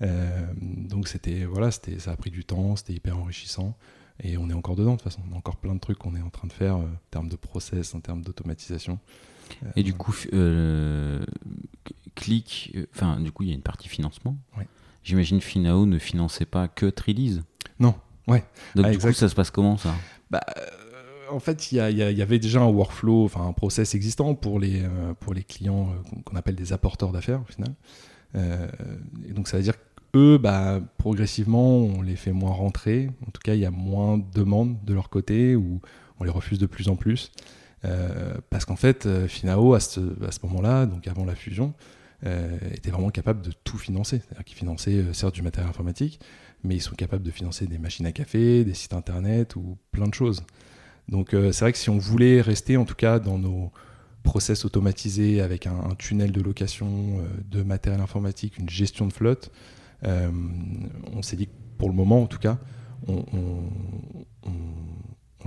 Donc c'était voilà, c'était ça a pris du temps, c'était hyper enrichissant. Et on est encore dedans, de toute façon. On a encore plein de trucs qu'on est en train de faire euh, en termes de process, en termes d'automatisation. Et du coup, euh, Click, euh, enfin, du coup, il y a une partie financement. J'imagine Finao ne finançait pas que Trilise. Non, ouais. Donc, ah, du coup, ça se passe comment ça? Bah, En fait, il y, y, avait déjà un workflow, enfin, un process existant pour les, pour les clients qu'on appelle des apporteurs d'affaires, au final. Et donc, ça veut dire eux, bah, progressivement, on les fait moins rentrer. En tout cas, il y a moins de demandes de leur côté ou on les refuse de plus en plus. Euh, parce qu'en fait, euh, Finao, à ce, moment-là, donc avant la fusion, euh, était vraiment capable de tout financer. C'est-à-dire qu'ils finançaient certes du matériel informatique, mais ils sont capables de financer des machines à café, des sites internet ou plein de choses. Donc c'est vrai que si on voulait rester en tout cas dans nos process automatisés avec un tunnel de location de matériel informatique, une gestion de flotte, euh, on s'est dit que pour le moment, en tout cas, on,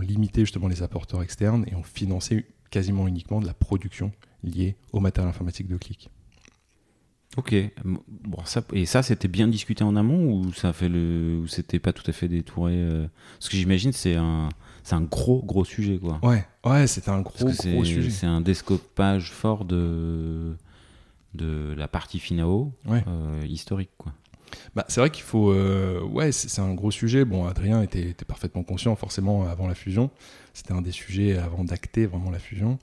limitait justement les apporteurs externes et on finançait quasiment uniquement de la production liée au matériel informatique de Click. Ok. Bon, ça, et ça, c'était bien discuté en amont ou ça fait le, c'était pas tout à fait détouré euh, Parce que j'imagine c'est un, c'est un gros gros sujet quoi. Ouais, ouais, c'était un gros gros sujet. C'est un descopage fort de de la partie Finao euh, historique quoi. Bah, c'est vrai qu'il faut. Euh, ouais, c'est un gros sujet. Bon, Adrien était, parfaitement conscient, forcément, avant la fusion. C'était un des sujets avant d'acter vraiment la fusion.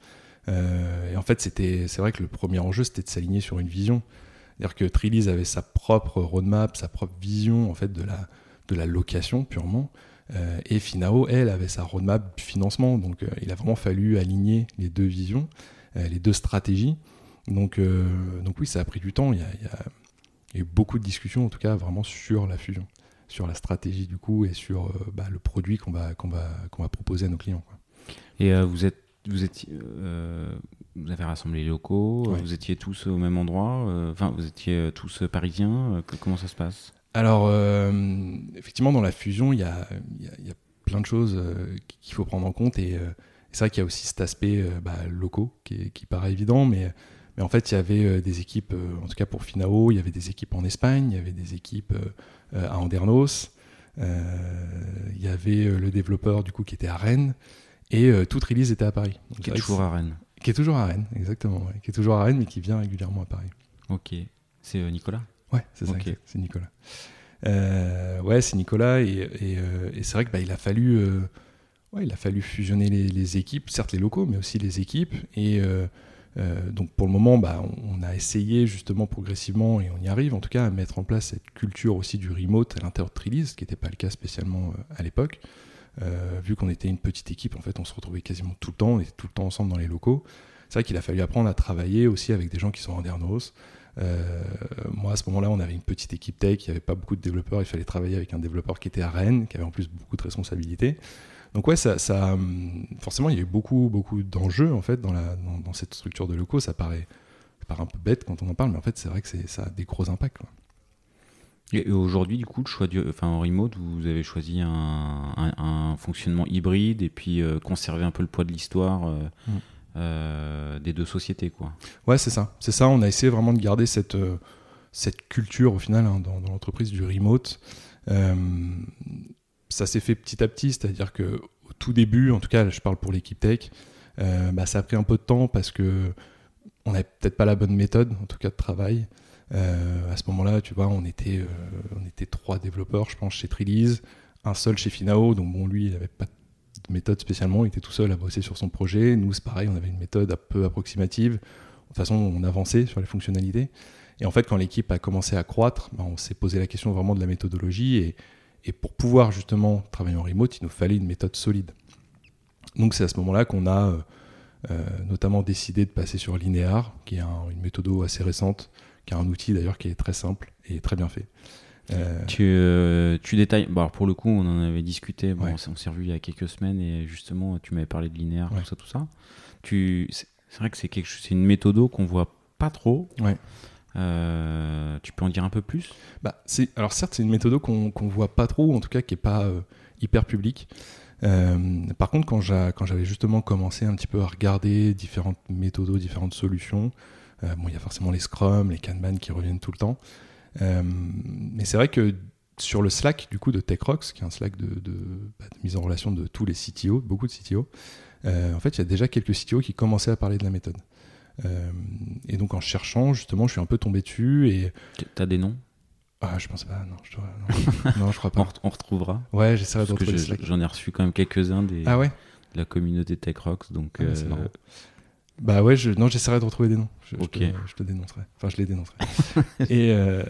Euh, et en fait, c'est vrai que le premier enjeu, c'était de s'aligner sur une vision. C'est-à-dire que Trilise avait sa propre roadmap, sa propre vision en fait de la, de la location purement. Euh, et Finao, elle, avait sa roadmap financement. Donc, il a vraiment fallu aligner les deux visions, les deux stratégies. Donc, donc oui, ça a pris du temps. Il y a, il y a y a eu beaucoup de discussions, en tout cas, vraiment sur la fusion, sur la stratégie du coup et sur euh, bah, le produit qu'on va, qu'on va, qu'on va proposer à nos clients. Et euh, vous êtes vous, étiez, euh, vous avez rassemblé les locaux, vous étiez tous au même endroit, enfin vous étiez tous parisiens, comment ça se passe? Alors effectivement dans la fusion il y a, y a, plein de choses qu'il faut prendre en compte et c'est vrai qu'il y a aussi cet aspect bah, locaux qui, qui, paraît évident mais mais en fait, il y avait euh, des équipes, euh, en tout cas pour Finao, il y avait des équipes en Espagne, il y avait des équipes euh, à Andernos, il y avait le développeur du coup qui était à Rennes, et toute release était à Paris. qui est toujours à Rennes. Qui est toujours à Rennes, exactement. Qui est toujours à Rennes, mais qui vient régulièrement à Paris. Ok. C'est Nicolas? Ouais, c'est ça. C'est Nicolas. ouais, c'est Nicolas, et, c'est vrai qu'il bah, a fallu. Ouais, il a fallu fusionner les, les, équipes, certes les locaux, mais aussi les équipes. Et, euh, donc pour le moment, bah, on, a essayé justement progressivement, et on y arrive en tout cas, à mettre en place cette culture aussi du remote à l'intérieur de Trilise, ce qui n'était pas le cas spécialement euh, à l'époque. Euh, vu qu'on était une petite équipe, en fait, on se retrouvait quasiment tout le temps, on était tout le temps ensemble dans les locaux. C'est vrai qu'il a fallu apprendre à travailler aussi avec des gens qui sont en Dernos. Moi, à ce moment-là, on avait une petite équipe tech, il n'y avait pas beaucoup de développeurs, il fallait travailler avec un développeur qui était à Rennes, qui avait en plus beaucoup de responsabilités. Donc ouais, ça, hum, forcément, il y a eu beaucoup, beaucoup d'enjeux en fait dans, la, dans, cette structure de locaux. Ça paraît, ça un peu bête quand on en parle, mais en fait, c'est vrai que ça a des gros impacts. Et aujourd'hui, du coup, le choix du, enfin, en remote, vous avez choisi un, fonctionnement hybride et puis euh, conserver un peu le poids de l'histoire euh, mm. Euh, des deux sociétés, quoi. Ouais, c'est ça. C'est ça. On a essayé vraiment de garder cette, cette culture au final hein, dans, l'entreprise du remote ça s'est fait petit à petit, c'est-à-dire que au tout début, en tout cas, je parle pour l'équipe tech, euh, bah, ça a pris un peu de temps parce que on n'avait peut-être pas la bonne méthode, en tout cas de travail. Euh, à ce moment-là, tu vois, on était, euh, on était trois développeurs, je pense, chez Trilise, un seul chez Finao, donc bon, lui, il n'avait pas méthode spécialement, il était tout seul à bosser sur son projet. Nous, c'est pareil, on avait une méthode un peu approximative. De toute façon, on avançait sur les fonctionnalités. Et en fait, quand l'équipe a commencé à croître, bah, on s'est posé la question vraiment de la méthodologie et, et pour pouvoir justement travailler en remote, il nous fallait une méthode solide. Donc c'est à ce moment-là qu'on a euh, euh, notamment décidé de passer sur Linear, qui est une méthode assez récente, qui est un outil d'ailleurs qui est très simple et très bien fait. Euh, tu, détailles, bon, pour le coup on en avait discuté, bon, on s'est revu il y a quelques semaines et justement tu m'avais parlé de Linear, tout ça, tout ça. Tu, c'est vrai que c'est, quelque, c'est une méthode qu'on voit pas trop. Ouais. Euh, tu peux en dire un peu plus? Bah, c'est, Alors certes, c'est une méthode qu'on ne voit pas trop, ou en tout cas qui n'est pas euh, hyper publique. Euh, par contre, quand, quand j'avais justement commencé un petit peu à regarder différentes méthodes, différentes solutions, bon, il y a forcément les Scrum, les Kanban qui reviennent tout le temps. Mais c'est vrai que sur le Slack du coup de TechRox, qui est un Slack de, bah, de, mise en relation de tous les CTO, beaucoup de CTO, en fait, il y a déjà quelques CTO qui commençaient à parler de la méthode. Euh, et donc en cherchant, justement, je suis un peu tombé dessus. Et... T'as des noms? Ah, je pense pas, non, je, dois... non, je crois pas. on, retrouvera. Ouais, j'essaierai de retrouver J'en ai reçu quand même quelques-uns des... ah ouais? de la communauté Tech Rocks, donc... Ah, euh, bah ouais, je... non, j'essaierai de retrouver des noms. Je, je, te, je te, dénoncerai. Enfin, je les dénoncerai. et, euh...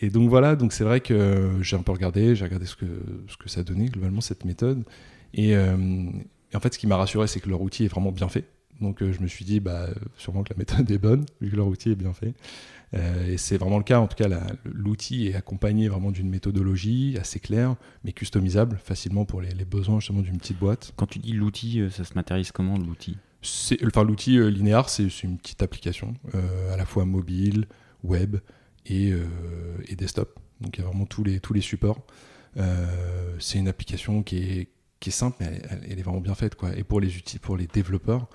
et donc voilà, donc c'est vrai que j'ai un peu regardé, j'ai regardé ce que, ce que ça donnait globalement, cette méthode. Et, euh, et en fait, ce qui m'a rassuré, c'est que leur outil est vraiment bien fait. Donc euh, je me suis dit, bah, sûrement que la méthode est bonne, vu que leur outil est bien fait. Et c'est vraiment le cas, en tout cas, l'outil est accompagné vraiment d'une méthodologie assez claire, mais customisable facilement pour les, besoins justement d'une petite boîte. Quand tu dis l'outil, ça se matérialise comment l'outil? Enfin, l'outil linéaire, c'est une petite application, à la fois mobile, web et, et, desktop. Donc il y a vraiment tous les, tous les supports. c'est une application qui est, qui est simple, mais elle, est vraiment bien faite. Et pour les, outils, pour les développeurs,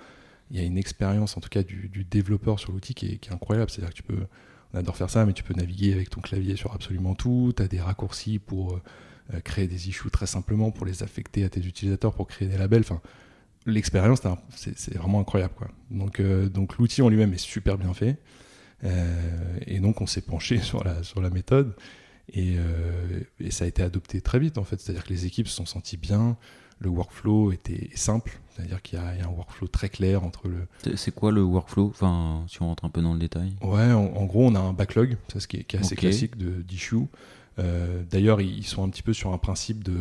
il y a une expérience, en tout cas du, développeur sur l'outil, qui, est, incroyable. C'est-à-dire que tu peux, on adore faire ça, mais tu peux naviguer avec ton clavier sur absolument tout. Tu as des raccourcis pour euh, euh, créer des issues très simplement, pour les affecter à tes utilisateurs, pour créer des labels. Enfin, l'expérience, c'est vraiment incroyable. Quoi. Donc, euh, donc l'outil en lui-même est super bien fait. et donc, on s'est penché sur la, sur la méthode. Et, et, ça a été adopté très vite, en fait. C'est-à-dire que les équipes se sont senties bien le workflow était simple, c'est-à-dire qu'il y, a un workflow très clair entre le. C'est quoi le workflow? Enfin, si on rentre un peu dans le détail. Ouais, en, gros, on a un backlog, ça ce qui est, assez classique de d'issue. Euh, d'ailleurs, ils sont un petit peu sur un principe de,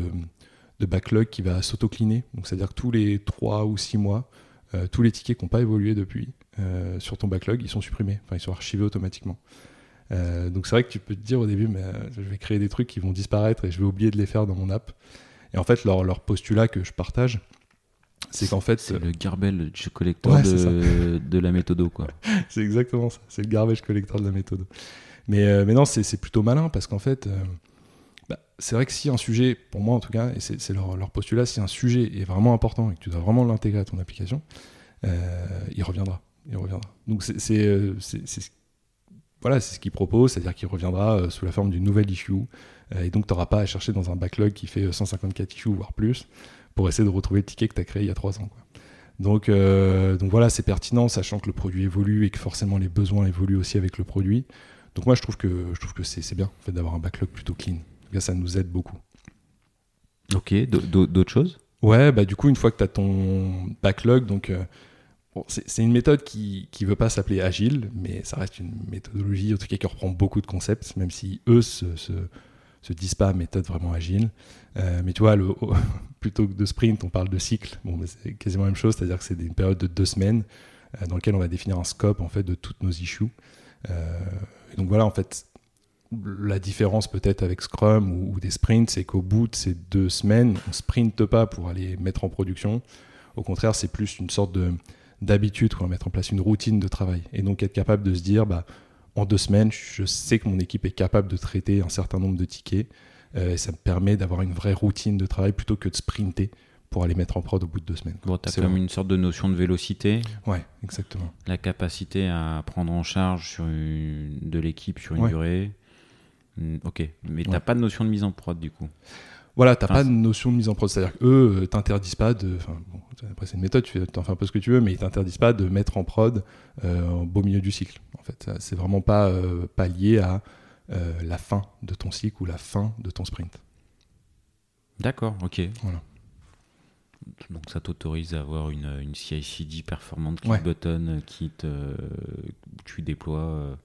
de backlog qui va s'auto-cleaner. Donc, c'est-à-dire que tous les 3 ou 6 mois, euh, tous les tickets qui n'ont pas évolué depuis euh, sur ton backlog, ils sont supprimés. Enfin, ils sont archivés automatiquement. donc, c'est vrai que tu peux te dire au début, mais je vais créer des trucs qui vont disparaître et je vais oublier de les faire dans mon app. Et en fait, leur, leur postulat que je partage, c'est qu'en fait. C'est le garbage collector de, de, la méthode, quoi. c'est exactement ça. C'est le garbage collector de la méthode. Mais, euh, mais non, c'est plutôt malin parce qu'en fait, euh, bah, c'est vrai que si un sujet, pour moi en tout cas, et c'est leur, postulat, si un sujet est vraiment important et que tu dois vraiment l'intégrer à ton application, euh, il reviendra. Il reviendra. Donc c'est voilà, c'est ce qu'il propose, c'est-à-dire qu'il reviendra sous la forme d'une nouvelle issue euh, et donc, tu n'auras pas à chercher dans un backlog qui fait 154 issues, voire plus, pour essayer de retrouver le ticket que tu as créé il y a trois ans. Donc, euh, voilà, c'est pertinent, sachant que le produit évolue et que forcément les besoins évoluent aussi avec le produit. Donc moi, je trouve que, c'est, bien d'avoir un backlog plutôt clean. Ça nous aide beaucoup. Ok, d'autres choses? Ouais, bah du coup, une fois que tu as ton backlog, donc euh, c'est une méthode qui ne veut pas s'appeler agile, mais ça reste une méthodologie, en tout cas qui reprend beaucoup de concepts, même si eux se, se disent pas méthode vraiment agile. Euh, mais tu vois, le, plutôt que de sprint, on parle de cycle. Bon, c'est quasiment la même chose, c'est-à-dire que c'est une période de deux semaines euh, dans laquelle on va définir un scope en fait de toutes nos issues. Et donc voilà, en fait, la différence peut-être avec Scrum ou, des sprints, c'est qu'au bout de ces deux semaines, on sprinte pas pour aller mettre en production. Au contraire, c'est plus une sorte de d'habitude, mettre en place une routine de travail. Et donc être capable de se dire, bah, en deux semaines, je sais que mon équipe est capable de traiter un certain nombre de tickets. Euh, et ça me permet d'avoir une vraie routine de travail plutôt que de sprinter pour aller mettre en prod au bout de deux semaines. Bon, tu as comme une sorte de notion de vélocité. Ouais, exactement. La capacité à prendre en charge sur de l'équipe sur une durée. Ok, mais tu n'as pas de notion de mise en prod du coup voilà, t'as pas de notion de mise en prod. C'est-à-dire qu'eux euh, t'interdisent pas de. Bon, après, c'est une méthode, tu en fais un peu ce que tu veux, mais ils t'interdisent pas de mettre en prod euh, au beau milieu du cycle. En fait, c'est vraiment pas, euh, pas lié à la fin de ton cycle ou la fin de ton sprint. D'accord, ok. Voilà. Donc ça t'autorise à avoir une, une CI/CD performante qui button, qui te, tu déploies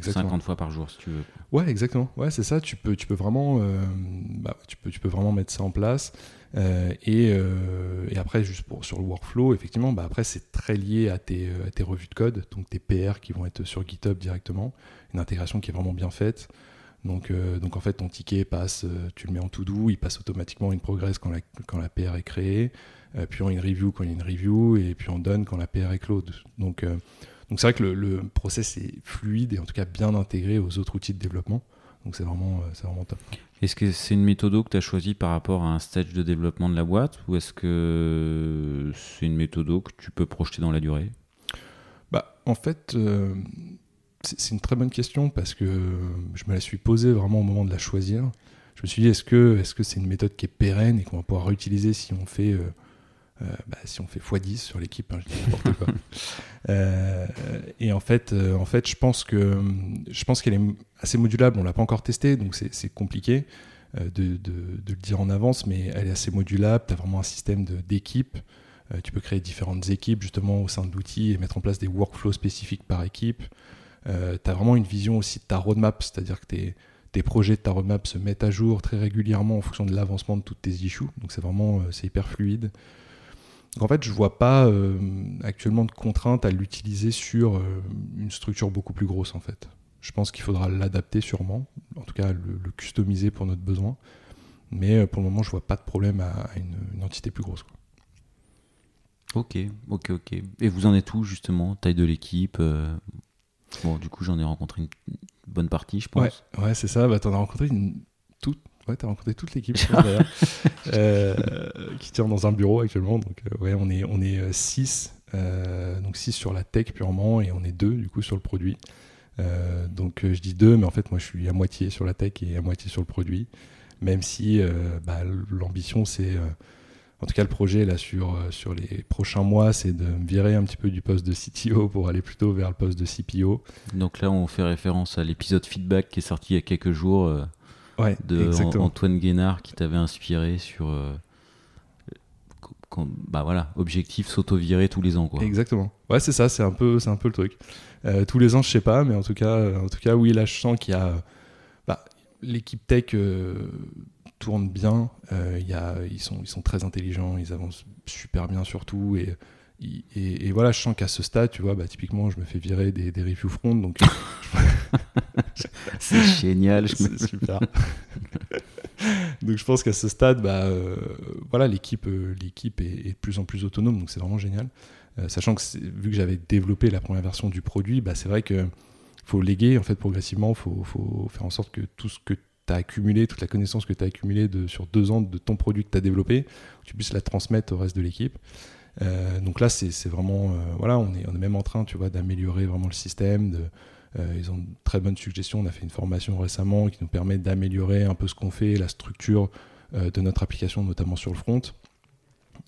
50 fois par jour si tu veux. Ouais, exactement. Ouais, c'est ça. Tu peux, tu peux vraiment, euh, bah, tu peux, tu peux vraiment mettre ça en place. Euh, et, euh, et, après, juste pour sur le workflow, effectivement, bah après c'est très lié à tes, à tes, revues de code, donc tes PR qui vont être sur GitHub directement, une intégration qui est vraiment bien faite. Donc, donc en fait, ton ticket passe, tu le mets en to do, il passe automatiquement une progress quand la, quand la PR est créée, puis en une review quand il y a une review, et puis en done quand la PR est close. Donc Donc c'est vrai que le, le, process est fluide et en tout cas bien intégré aux autres outils de développement. Donc c'est vraiment, euh, c'est vraiment top. Est-ce que c'est une méthode que tu as choisie par rapport à un stage de développement de la boîte ou est-ce que c'est une méthode que tu peux projeter dans la durée? Bah, En fait, euh, c'est une très bonne question parce que je me la suis posée vraiment au moment de la choisir. Je me suis dit, est-ce que c'est -ce que c'est une méthode qui est pérenne et qu'on va pouvoir réutiliser si on fait euh, euh, bah, si on fait x10 sur l'équipe, hein, je dis n'importe quoi. Euh, et en fait, euh, en fait, je pense que je pense qu'elle est assez modulable. On l'a pas encore testé, donc c'est compliqué de, de, le dire en avance, mais elle est assez modulable. Tu as vraiment un système d'équipe. tu peux créer différentes équipes justement au sein de l'outil et mettre en place des workflows spécifiques par équipe. tu as vraiment une vision aussi de ta roadmap, c'est-à-dire que tes, tes projets de ta roadmap se mettent à jour très régulièrement en fonction de l'avancement de toutes tes issues. Donc c'est vraiment c'est hyper fluide. Donc en fait, je vois pas euh, actuellement de contrainte à l'utiliser sur euh, une structure beaucoup plus grosse en fait. Je pense qu'il faudra l'adapter sûrement, en tout cas le, customiser pour notre besoin. Mais euh, pour le moment, je vois pas de problème à, une, entité plus grosse. Ok, ok, ok. Et vous en êtes où justement? Taille de l'équipe Bon, du coup, j'en ai rencontré une bonne partie, je pense. Ouais, ouais c'est ça. Bah, en as rencontré une toute Ouais, t'as rencontré toute l'équipe euh, qui tient dans un bureau actuellement. Donc, euh, ouais, on est, on est 6, euh, donc 6 sur la tech purement et on est 2 du coup sur le produit. donc, je dis 2, mais en fait, moi je suis à moitié sur la tech et à moitié sur le produit. Même si bah, l'ambition, c'est. en tout cas, le projet là sur, sur les prochains mois, c'est de me virer un petit peu du poste de CTO pour aller plutôt vers le poste de CPO. Donc là, on fait référence à l'épisode feedback qui est sorti il y a quelques jours de Antoine Guénard qui t'avait inspiré sur euh, bah voilà objectif s'auto-virer tous les ans quoi. Exactement. Ouais c'est ça c'est un peu c'est un peu le truc. Euh, tous les ans je sais pas mais en tout cas en tout cas oui là je sens qu'il y a bah, l'équipe tech euh, tourne bien. Il y a, ils sont ils sont très intelligents ils avancent super bien surtout et et, voilà, je sens qu'à ce stade, tu vois, bah, typiquement, je me fais virer des, des review front, donc c'est génial. C'est super. donc je pense qu'à ce stade, bah, euh, voilà, l'équipe, euh, l'équipe est, de plus en plus autonome, donc c'est vraiment génial. Euh, sachant que vu que j'avais développé la première version du produit, bah, c'est vrai que faut léguer en fait progressivement, il faut, faut, faire en sorte que tout ce que tu as accumulé, toute la connaissance que tu as accumulée de, sur deux ans de ton produit que tu as développé, tu puisses la transmettre au reste de l'équipe. Donc là, c'est vraiment, voilà, on est, on est même en train, tu vois, d'améliorer vraiment le système, euh, ils ont de très bonnes suggestions. On a fait une formation récemment qui nous permet d'améliorer un peu ce qu'on fait, la structure euh, de notre application, notamment sur le front.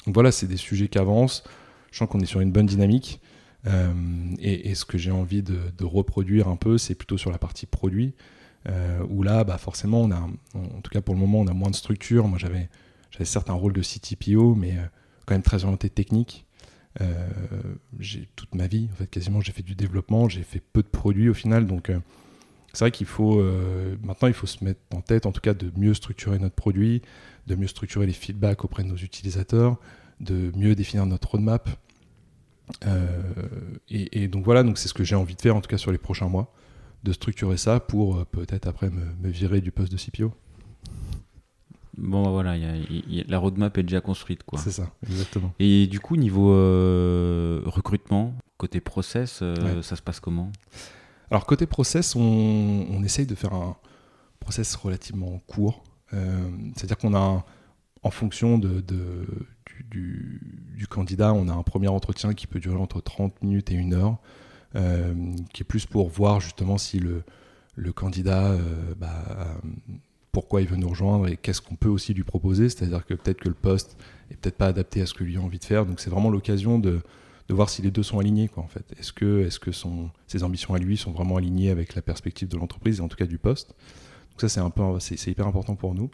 Donc voilà, c'est des sujets qui avancent. Je sens qu'on est sur une bonne dynamique. Euh, et, ce que j'ai envie de, reproduire un peu, c'est plutôt sur la partie produit, où là, bah forcément, on a, en tout cas pour le moment, on a moins de structure. Moi, j'avais certes un rôle de CTPO, mais quand même très orienté technique. Euh, j'ai toute ma vie, en fait, quasiment, j'ai fait du développement, j'ai fait peu de produits au final, donc euh, c'est vrai qu'il faut euh, maintenant il faut se mettre en tête, en tout cas, de mieux structurer notre produit, de mieux structurer les feedbacks auprès de nos utilisateurs, de mieux définir notre roadmap. et, donc voilà, donc c'est ce que j'ai envie de faire en tout cas sur les prochains mois, de structurer ça pour peut-être après me, me, virer du poste de CPO. Bon, bah, voilà, la roadmap est déjà construite. quoi. C'est ça, exactement. Et du coup, niveau euh, recrutement, côté process, euh, ça se passe comment? Alors, côté process, on, on, essaye de faire un process relativement court. Euh, c'est-à-dire qu'on a, en fonction de, du, du, candidat, on a un premier entretien qui peut durer entre 30 minutes et une heure, qui est plus pour voir justement si le, le candidat bah, pourquoi il veut nous rejoindre et qu'est-ce qu'on peut aussi lui proposer. C'est-à-dire que peut-être que le poste est peut-être pas adapté à ce que lui a envie de faire. Donc c'est vraiment l'occasion de, de, voir si les deux sont alignés. Quoi, en fait. Est-ce que, est-ce que son, ses ambitions à lui sont vraiment alignées avec la perspective de l'entreprise et en tout cas du poste? Donc ça c'est un peu, c'est, hyper important pour nous.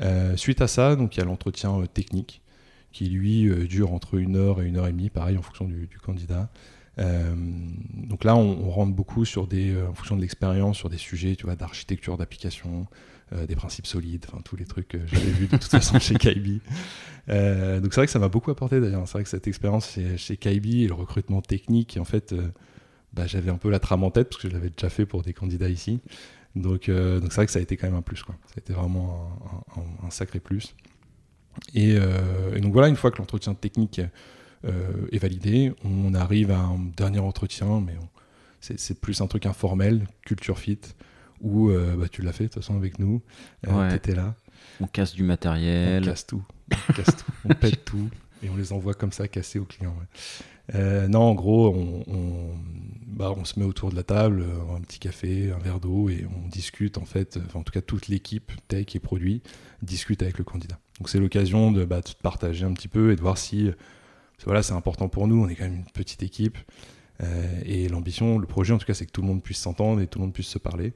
Euh, suite à ça, donc il y a l'entretien euh, technique qui lui euh, dure entre une heure et une heure et demie, pareil en fonction du, candidat. donc là, on, on, rentre beaucoup sur des, en fonction de l'expérience, sur des sujets, tu vois, d'architecture d'application, euh, des principes solides, enfin tous les trucs que j'avais vus de toute façon chez Kaibi. Euh, donc c'est vrai que ça m'a beaucoup apporté d'ailleurs. C'est vrai que cette expérience chez, chez Kaibi et le recrutement technique, en fait, euh, bah, j'avais un peu la trame en tête parce que je l'avais déjà fait pour des candidats ici. Donc donc c'est vrai que ça a été quand même un plus. Quoi. Ça a été vraiment un, sacré plus. Et, et, donc voilà, une fois que l'entretien technique est validé. On arrive à un dernier entretien, mais c'est plus un truc informel, culture fit, où bah, tu l'as fait de toute façon avec nous. tu étais là. On casse du matériel. On casse tout. On, casse tout. on pète tout. Et on les envoie comme ça cassés aux clients. Euh, non, en gros, on, bah, on, se met autour de la table, euh, un petit café, un verre d'eau, et on discute en fait, en tout cas toute l'équipe tech et produit discute avec le candidat. Donc c'est l'occasion de, bah, de, partager un petit peu et de voir si voilà, c'est important pour nous, on est quand même une petite équipe. Euh, et l'ambition, le projet en tout cas, c'est que tout le monde puisse s'entendre et tout le monde puisse se parler.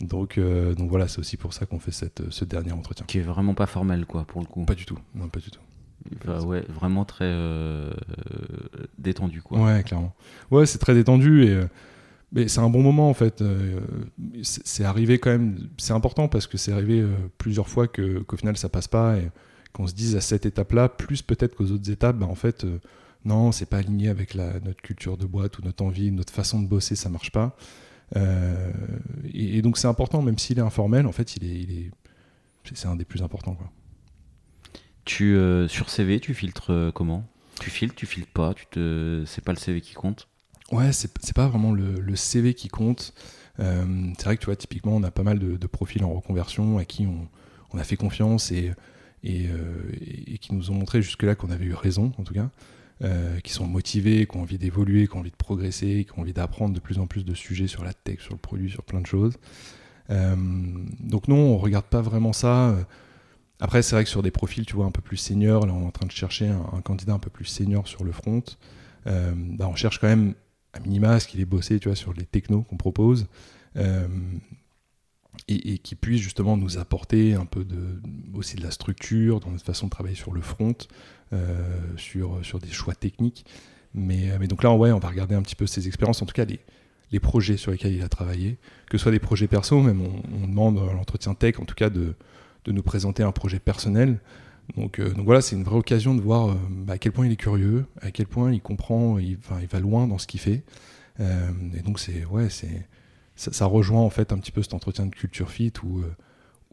Donc, donc voilà, c'est aussi pour ça qu'on fait cette, ce dernier entretien. Qui est vraiment pas formel, quoi, pour le coup. Pas du tout, non, pas du tout ouais, vraiment très euh, détendu, quoi. Ouais, clairement. Ouais, c'est très détendu et euh, mais c'est un bon moment en fait. Euh, c'est arrivé quand même. C'est important parce que c'est arrivé plusieurs fois que qu'au final ça passe pas et qu'on se dise à cette étape-là, plus peut-être qu'aux autres étapes, bah, en fait, non, c'est pas aligné avec la, notre culture de boîte ou notre envie, notre façon de bosser, ça marche pas. Et, donc c'est important, même s'il est informel, en fait, il est, il est c'est un des plus importants, quoi. Tu, euh, sur CV, tu filtres euh, comment? Tu filtres, tu filtres pas tu te... C'est pas le CV qui compte? Ouais, c'est pas vraiment le, CV qui compte. Euh, c'est vrai que tu vois, typiquement, on a pas mal de, profils en reconversion à qui on, on a fait confiance et, et, et, qui nous ont montré jusque-là qu'on avait eu raison, en tout cas, qui sont motivés, qui ont envie d'évoluer, qui ont envie de progresser, qui ont envie d'apprendre de plus en plus de sujets sur la tech, sur le produit, sur plein de choses. donc non, on regarde pas vraiment ça. Après, c'est vrai que sur des profils, tu vois, un peu plus seniors, là, on est en train de chercher un, candidat un peu plus senior sur le front. Euh, bah, on cherche quand même à minima ce qu'il ait bossé, tu vois, sur les technos qu'on propose. Euh, et, qui puisse justement nous apporter un peu aussi de la structure dans notre façon de travailler sur le front, euh, sur, des choix techniques. Mais, mais, donc là, ouais, on va regarder un petit peu ses expériences, en tout cas les, projets sur lesquels il a travaillé, que ce soit des projets perso, même on, demande à l'entretien tech, en tout cas, de, nous présenter un projet personnel. Donc, euh, donc voilà, c'est une vraie occasion de voir euh, bah, à quel point il est curieux, à quel point il comprend, il, va loin dans ce qu'il fait. Euh, et donc c'est ouais, c'est ça, rejoint en fait un petit peu cet entretien de culture fit où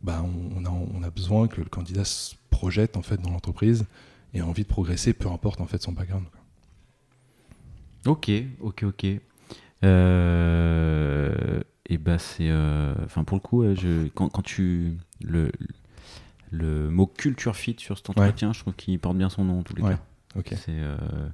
bah, on, a, on a besoin que le candidat se projette en fait dans l'entreprise et a envie de progresser, peu importe en fait son background. Ok, ok, ok. Euh, et bah c'est, enfin pour le coup, je, quand, quand tu le le mot culture fit sur cet entretien, je trouve qu'il porte bien son nom en tous les cas. Euh,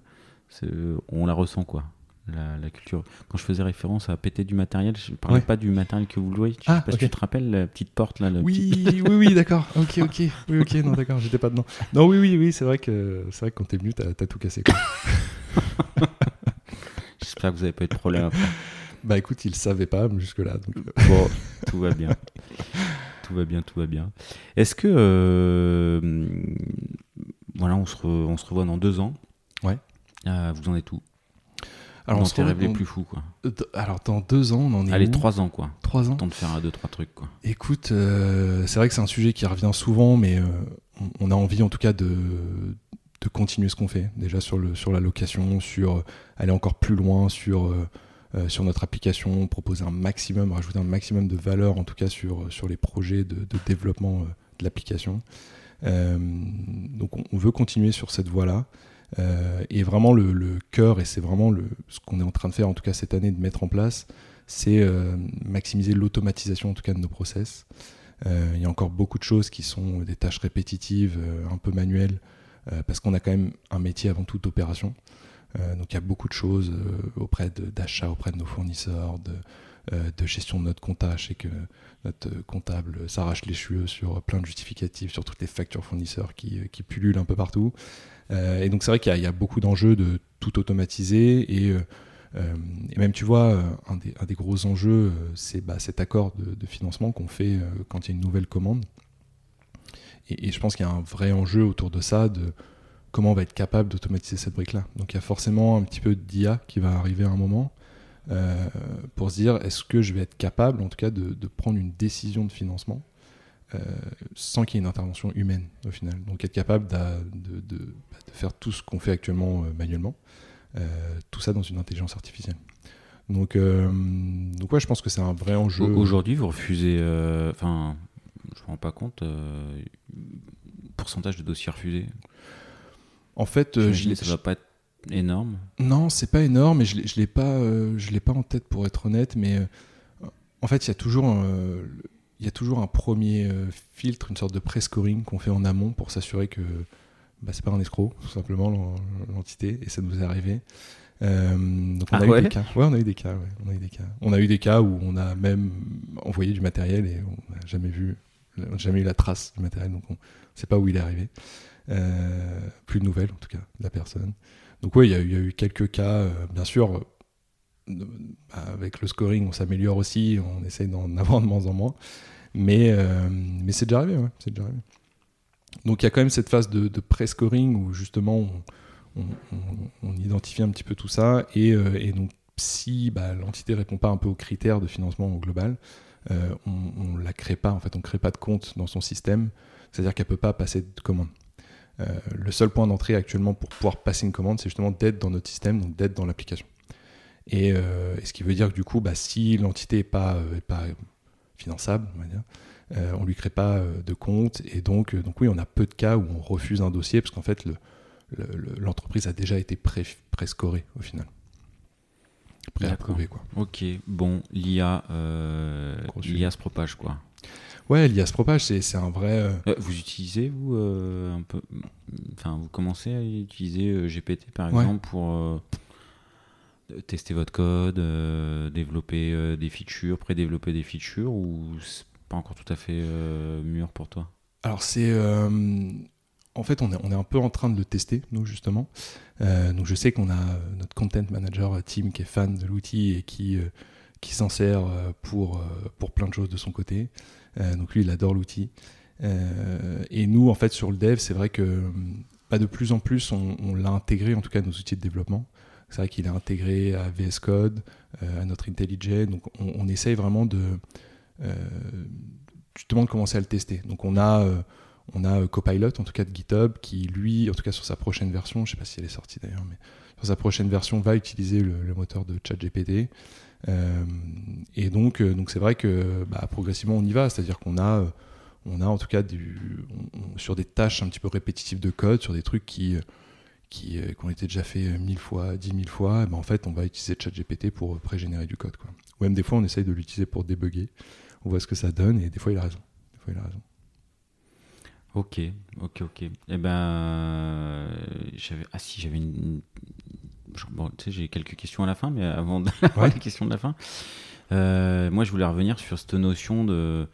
c'est, on la ressent quoi. La, culture. Quand je faisais référence à péter du matériel, je parlais pas du matériel que vous louez. Je ah, sais pas si tu te rappelles la petite porte là. oui, oui, oui, d'accord. Ok, ok. Oui, ok, non, d'accord, j'étais pas dedans. Non, oui, oui, oui, c'est vrai que c'est vrai que quand t'es venu, t'as, as tout cassé. J'espère que vous avez pas eu de problème après. Bah écoute, il savait pas jusque là. Donc... Euh. Bon, tout va bien. tout va bien, tout va bien. Est-ce que euh, voilà, on se, on se revoit dans deux ans? Ouais. Euh, vous en êtes où? Alors, on se rêvé plus fou, quoi. Euh, alors, dans deux ans, on en est. Allez, trois ans, quoi. Trois ans. Temps de faire deux, trois trucs, quoi. Écoute, c'est vrai que c'est un sujet qui revient souvent, mais on, a envie, en tout cas, de, de continuer ce qu'on fait. Déjà sur, le, sur la location, sur aller encore plus loin, sur euh, sur notre application, proposer un maximum, rajouter un maximum de valeur, en tout cas sur, sur les projets de, développement euh, de l'application. Euh, donc on, veut continuer sur cette voie-là. Et vraiment le, cœur, et c'est vraiment ce qu'on est en train de faire, en tout cas cette année, de mettre en place, c'est maximiser l'automatisation en tout cas de nos process. il y a encore beaucoup de choses qui sont des tâches répétitives, un peu manuelles, parce qu'on a quand même un métier avant tout d'opération. Euh, donc il y a beaucoup de choses euh, auprès d'achat auprès de nos fournisseurs, de, euh, gestion de notre compta. Je sais que notre comptable s'arrache les cheveux sur plein de justificatifs, sur toutes les factures fournisseurs qui pullulent un peu partout. Et donc c'est vrai qu'il y, a beaucoup d'enjeux de tout automatiser et, et, même tu vois, un des, gros enjeux, c'est bah, cet accord de, financement qu'on fait quand il y a une nouvelle commande. Et, je pense qu'il y a un vrai enjeu autour de ça, de comment on va être capable d'automatiser cette brique-là. Donc il y a forcément un petit peu d'IA qui va arriver à un moment euh, pour se dire est-ce que je vais être capable en tout cas de, prendre une décision de financement euh, sans qu'il y ait une intervention humaine au final. Donc être capable de, faire tout ce qu'on fait actuellement euh, manuellement, tout ça dans une intelligence artificielle. Donc, donc ouais, je pense que c'est un vrai enjeu. Aujourd'hui, vous refusez, enfin, je me rends pas compte, pourcentage de dossiers refusés en fait, euh, ça va pas être énorme Non, c'est pas énorme, et je ne l'ai pas, je l'ai pas en tête pour être honnête, mais en fait, il y a toujours il y a toujours un premier filtre, une sorte de pré-scoring qu'on fait en amont pour s'assurer que bah, c'est pas un escroc, tout simplement, l'entité, et ça nous est arrivé. Euh, donc on ah a ouais eu des cas. Ouais, on a eu des cas. On a eu des cas. On a eu des cas où on a même envoyé du matériel et on n'a jamais vu, jamais eu la trace du matériel, donc on ne sait pas où il est arrivé. Euh, plus de nouvelles en tout cas de la personne. Donc oui, il y, a eu quelques cas. Euh, bien sûr, avec le scoring, on s'améliore aussi. On essaye d'en avoir de moins en moins. Mais, mais c'est déjà arrivé. Ouais, c'est déjà arrivé. Donc il y a quand même cette phase de, de pré-scoring où justement on, identifie un petit peu tout ça et, euh, donc si bah, l'entité répond pas un peu aux critères de financement global, euh, on, ne la crée pas en fait, on crée pas de compte dans son système, c'est-à-dire qu'elle peut pas passer de commande. Euh, le seul point d'entrée actuellement pour pouvoir passer une commande, c'est justement d'être dans notre système, donc d'être dans l'application. Et, ce qui veut dire que du coup, bah, si l'entité n'est pas, pas finançable, on va dire, on lui crée pas de compte et donc, donc oui, on a peu de cas où on refuse un dossier parce qu'en fait le, l'entreprise a déjà été pré-scorée au final. Pré-approuvé quoi. Ok, bon, l'IA, euh, l'IA se propage quoi. Ouais, l'IA se propage, c'est un vrai. Euh, euh, vous utilisez vous un peu, enfin vous commencez à utiliser GPT par exemple pour tester votre code, développer des features, pré-développer des features ou encore tout à fait mûr pour toi? Alors c'est en fait, on est, on est, un peu en train de le tester, nous, justement. Euh, donc, je sais qu'on a euh, notre content manager euh, team qui est fan de l'outil et qui, qui s'en sert pour, pour plein de choses de son côté. donc, lui, il adore l'outil. et nous, en fait, sur le dev, c'est vrai que de plus en plus, on, l'a intégré, en tout cas, à nos outils de développement. C'est vrai qu'il est intégré à VS Code, à notre IntelliJ. Donc, on, on, essaye vraiment de justement de commencer à le tester. Donc, on a on a euh, Copilot, en tout cas de GitHub, qui lui, en tout cas sur sa prochaine version, je ne sais pas si elle est sortie d'ailleurs, mais sur sa prochaine version, va utiliser le, moteur de ChatGPT. Euh, et donc, euh, donc c'est vrai que bah, progressivement on y va, c'est-à-dire qu'on a, on a en tout cas sur des tâches un petit peu répétitives de code, sur des trucs qui, qui, ont été déjà fait mille fois, dix mille fois, ben, en fait on va utiliser ChatGPT pour pré-générer du code. Quoi. Ou même des fois on essaye de l'utiliser pour débugger, on voit ce que ça donne et des fois il a raison. Des fois il a raison. Ok, ok, ok. Eh ben, j'avais, ah si, j'avais une, bon, tu sais, j'ai quelques questions à la fin, mais avant de ouais. les questions de la fin, euh, moi je voulais revenir sur cette notion de,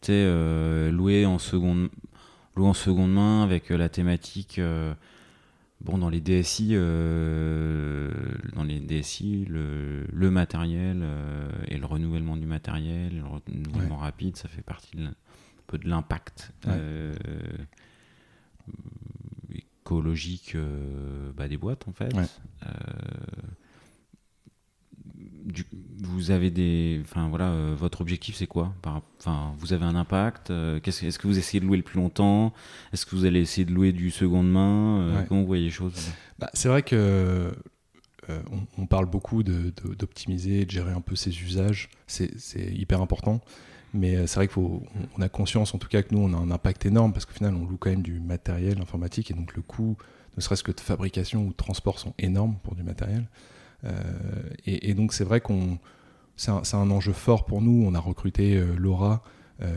tu sais, euh, louer en seconde, louer en seconde main avec la thématique. Euh, bon, dans les DSI, dans les DSI, le, le matériel et le renouvellement du matériel, le renouvellement rapide, ça fait partie de de l'impact euh, écologique euh, bah, des boîtes en fait. Euh, vous avez des, enfin voilà, votre objectif c'est quoi? Enfin, vous avez un impact. est-ce que vous essayez de louer le plus longtemps? Est-ce que vous allez essayer de louer du seconde main? Comment vous voyez les choses? Bah, C'est vrai que on, parle beaucoup d'optimiser, de, de, gérer un peu ses usages. C'est hyper important. Mais euh, c'est vrai qu'on a conscience, en tout cas, que nous, on a un impact énorme parce qu'au final, on loue quand même du matériel informatique et donc le coût, ne serait-ce que de fabrication ou de transport, sont énormes pour du matériel. Euh, et, donc, c'est vrai qu'on. C'est un, enjeu fort pour nous. On a recruté euh, Laura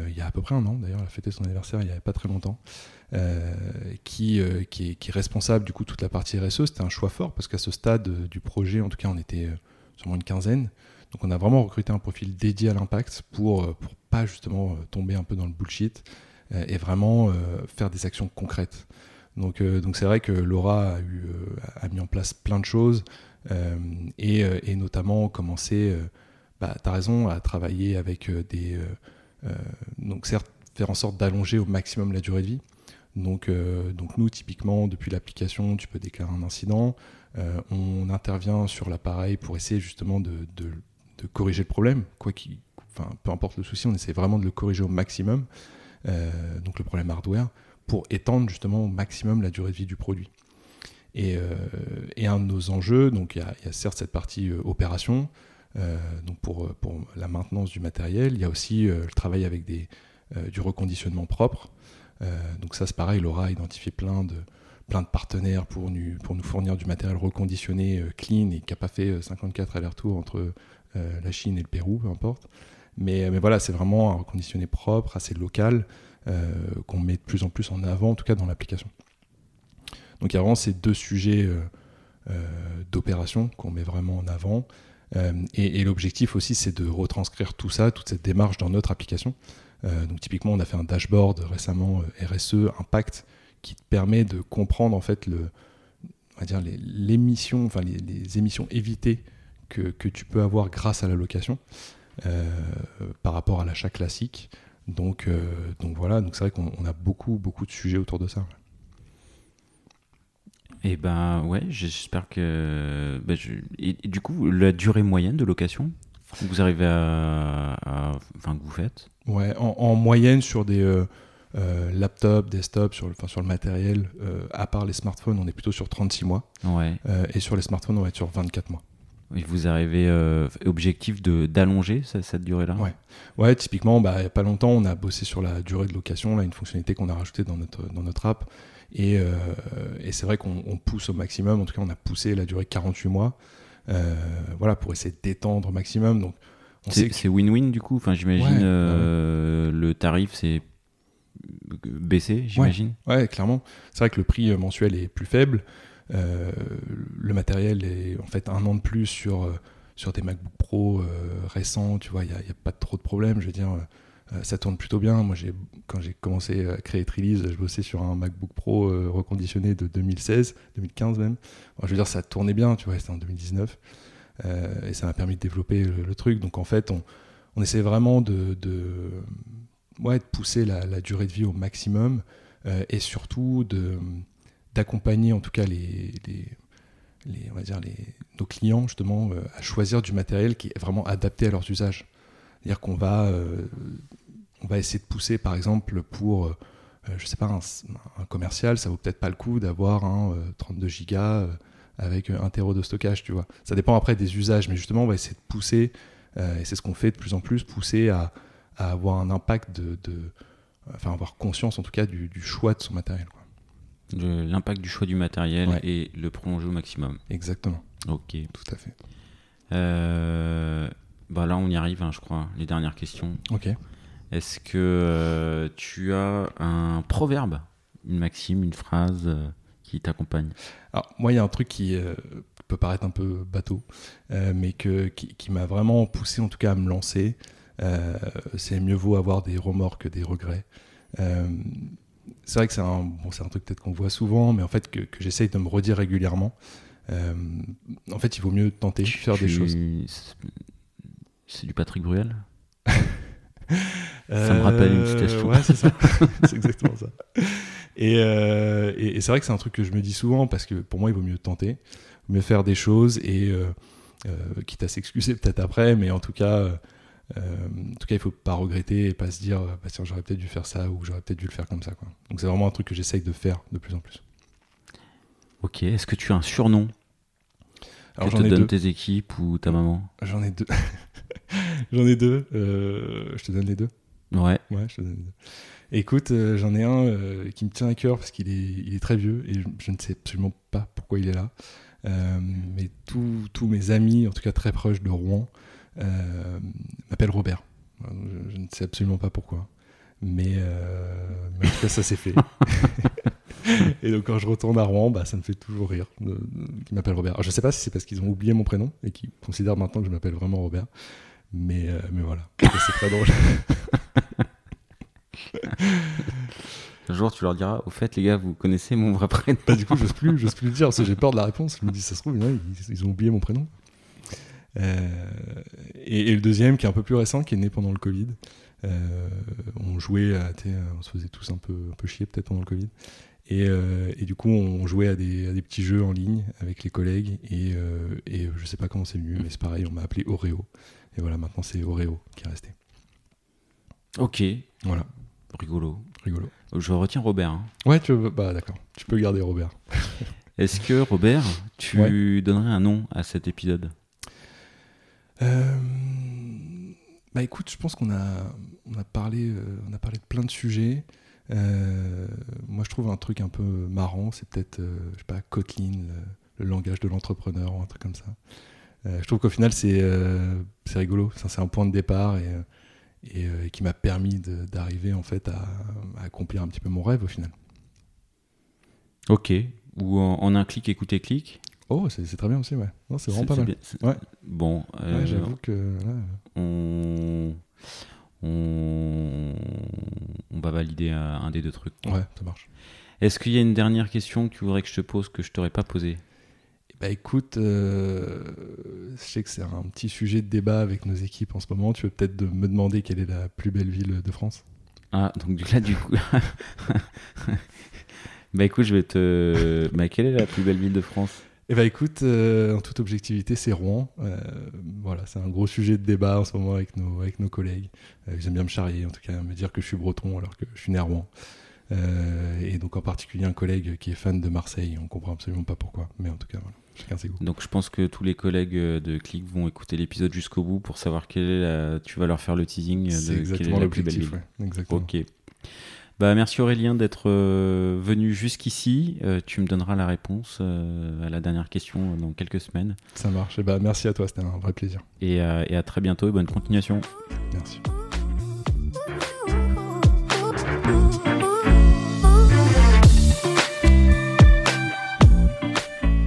il y a à peu près un an, d'ailleurs, elle a fêté son anniversaire il n'y avait pas très longtemps, qui, est, qui, est, responsable du coup toute la partie RSE. C'était un choix fort parce qu'à ce stade du projet, en tout cas, on était sûrement une quinzaine. Donc on a vraiment recruté un profil dédié à l'impact pour, pour justement euh, tomber un peu dans le bullshit euh, et vraiment euh, faire des actions concrètes. Donc donc c'est vrai que Laura a, eu, a mis en place plein de choses et, et, notamment commencé, bah, tu as raison, à travailler avec des... donc certes, faire en sorte d'allonger au maximum la durée de vie. Donc, donc nous, typiquement, depuis l'application, tu peux déclarer un incident. on intervient sur l'appareil pour essayer justement de, de, corriger le problème, quoi enfin, peu importe le souci, on essaie vraiment de le corriger au maximum, euh, donc le problème hardware, pour étendre justement au maximum la durée de vie du produit. Et, euh, un de nos enjeux, donc il y, a certes cette partie euh, opération, donc pour, pour la maintenance du matériel, il y a aussi le travail avec des, du reconditionnement propre. donc ça c'est pareil, Laura a identifié plein de, plein de partenaires pour nous, pour nous fournir du matériel reconditionné, clean, et qui n'a pas fait 54 allers-retours entre la Chine et le Pérou, peu importe. Mais, mais voilà, c'est vraiment un reconditionné propre, assez local, qu'on met de plus en plus en avant, en tout cas dans l'application. Donc il y a vraiment ces deux sujets d'opération qu'on met vraiment en avant. et, et l'objectif aussi, c'est de retranscrire tout ça, toute cette démarche dans notre application. Euh, donc typiquement, on a fait un dashboard récemment euh, RSE Impact qui te permet de comprendre en fait le, on va dire les, l'émission, enfin les, émissions évitées que, que, tu peux avoir grâce à la location euh, par rapport à l'achat classique. Donc, donc voilà, donc c'est vrai qu'on a beaucoup beaucoup de sujets autour de ça. Et eh ben ouais, j'espère que. Ben, et, du coup, la durée moyenne de location, vous arrivez à, enfin que vous faites? Ouais, en, moyenne sur des euh, euh, laptops, desktops, sur, enfin, sur le matériel, euh, à part les smartphones, on est plutôt sur 36 mois. Ouais. et sur les smartphones, on va être sur 24 mois. Et vous arrivez, objectif d'allonger cette durée-là? Ouais. ouais, typiquement, bah, il n'y a pas longtemps, on a bossé sur la durée de location, là, une fonctionnalité qu'on a rajoutée dans notre, dans notre app. Et, et c'est vrai qu'on pousse au maximum, en tout cas, on a poussé la durée 48 mois. voilà, pour essayer d'étendre au maximum. Donc, c'est win-win du coup. Enfin, j'imagine euh, le tarif c'est baissé, j'imagine. Ouais, clairement. C'est vrai que le prix euh, mensuel est plus faible. Euh, le matériel est en fait un an de plus sur, sur des MacBook Pro récents. Tu vois, il n'y a, a, pas trop de problèmes. Je veux dire, ça tourne plutôt bien. Moi, quand j'ai commencé à créer Trilise, je bossais sur un MacBook Pro reconditionné de 2016, 2015 même. je veux dire, ça tournait bien. Tu vois, c'était en 2019. Euh, et ça m'a permis de développer le, truc. Donc en fait, on, essaie vraiment de, ouais, de pousser la, durée de vie au maximum euh, et surtout d'accompagner en tout cas les, les, on va dire nos clients justement euh, à choisir du matériel qui est vraiment adapté à leurs usages. C'est-à-dire qu'on va, on va essayer de pousser par exemple pour, je sais pas, un, commercial, ça vaut peut-être pas le coup d'avoir un 32 gigas avec un terreau de stockage, tu vois. Ça dépend après des usages, mais justement, on va essayer de pousser, euh, et c'est ce qu'on fait de plus en plus, pousser à, avoir un impact de, Enfin, avoir conscience en tout cas du, choix de son matériel. L'impact du choix du matériel et le prolonger au maximum. Exactement. Ok. Tout à fait. Euh, bah là, on y arrive, hein, je crois. Les dernières questions. Ok. Est-ce que euh, tu as un proverbe, une maxime, une phrase qui t'accompagne? Alors, moi, il y a un truc qui euh, peut paraître un peu bateau, euh, mais que, qui, m'a vraiment poussé, en tout cas, à me lancer. Euh, c'est mieux vaut avoir des remords que des regrets. c'est vrai que c'est un, bon, un truc peut-être qu'on voit souvent, mais en fait, que, que j'essaye de me redire régulièrement. en fait, il vaut mieux tenter, de faire des choses. C'est du Patrick Bruel ça me rappelle une citation. Ouais, c'est ça. c'est exactement ça. Euh, et, c'est vrai que c'est un truc que je me dis souvent parce que pour moi, il vaut mieux tenter, mieux faire des choses et euh, euh, quitte à s'excuser peut-être après, mais en tout cas, en tout cas, il faut pas regretter et pas se dire, bah, tiens, j'aurais peut-être dû faire ça ou j'aurais peut-être dû le faire comme ça. Quoi. Donc c'est vraiment un truc que j'essaye de faire de plus en plus. Ok. Est-ce que tu as un surnom Alors, que te donne tes équipes ou ta maman? J'en ai deux. j'en ai deux. je te donne les deux. Ouais. Ouais, je te donne les deux. Écoute, euh, j'en ai un euh, qui me tient à cœur parce qu'il est, il est très vieux et je, ne sais absolument pas pourquoi il est là. Euh, mais tous mes amis, en tout cas très proches de Rouen, m'appellent Robert. Je, ne sais absolument pas pourquoi. Mais, en tout cas, ça s'est fait. et donc, quand je retourne à Rouen, bah, ça me fait toujours rire qu'ils m'appellent Robert. je ne sais pas si c'est parce qu'ils ont oublié mon prénom et qu'ils considèrent maintenant que je m'appelle vraiment Robert. Mais, mais voilà, c'est très drôle. Un jour, tu leur diras, au fait, les gars, vous connaissez mon vrai prénom bah, Du coup, je plus, j'ose plus le dire parce que j'ai peur de la réponse. Je me dis, ça se trouve, ils, ont oublié mon prénom. Euh, et, le deuxième, qui est un peu plus récent, qui est né pendant le Covid. Euh, on jouait, à, on se faisait tous un peu, un peu chier peut-être pendant le Covid. Et, euh, et, du coup, on jouait à des, à des, petits jeux en ligne avec les collègues. Et, et je sais pas comment c'est venu, mais c'est pareil, on m'a appelé Oreo. Et voilà, maintenant c'est Oreo qui est resté. Ok. Voilà. Rigolo. Rigolo. Je retiens Robert. Hein. Ouais, tu bah d'accord. Tu peux garder Robert. Est-ce que Robert, tu donnerais un nom à cet épisode? Euh, Bah écoute, je pense qu'on a on a parlé euh, a parlé de plein de sujets. moi, je trouve un truc un peu marrant, c'est peut-être, je sais pas, Kotlin, le, langage de l'entrepreneur ou un truc comme ça. je trouve qu'au final, c'est rigolo. C'est un point de départ et, et, qui m'a permis d'arriver en fait à, accomplir un petit peu mon rêve au final. Ok. Ou en, un clic, écouter clic Oh, c'est très bien aussi, ouais. C'est vraiment pas mal. Ouais. Bon, j'avoue que. on on, va valider un, des deux trucs. Ouais, ça marche. Est-ce qu'il y a une dernière question que tu voudrais que je te pose que je t'aurais pas posée? Bah écoute, euh, je sais que c'est un petit sujet de débat avec nos équipes en ce moment. Tu veux peut-être me demander quelle est la plus belle ville de France? Ah, donc là, du coup. bah écoute, je vais te. bah, quelle est la plus belle ville de France? Eh bien écoute, euh, en toute objectivité, c'est Rouen. Euh, voilà, c'est un gros sujet de débat en ce moment avec nos, avec nos collègues. Euh, j'aime bien me charrier, en tout cas, me dire que je suis breton alors que je suis né à Rouen. et donc en particulier un collègue qui est fan de Marseille, on comprend absolument pas pourquoi, mais en tout cas, voilà, chacun ses goûts. Donc je pense que tous les collègues de Click vont écouter l'épisode jusqu'au bout pour savoir quelle est la... Tu vas leur faire le teasing de exactement quelle est la plus belle ville. exactement. Ok. Bah, merci Aurélien d'être euh, venu jusqu'ici. Euh, tu me donneras la réponse euh, à la dernière question dans quelques semaines. Ça marche. Et bah, merci à toi, c'était un vrai plaisir. Et, et à très bientôt et bonne continuation. Merci.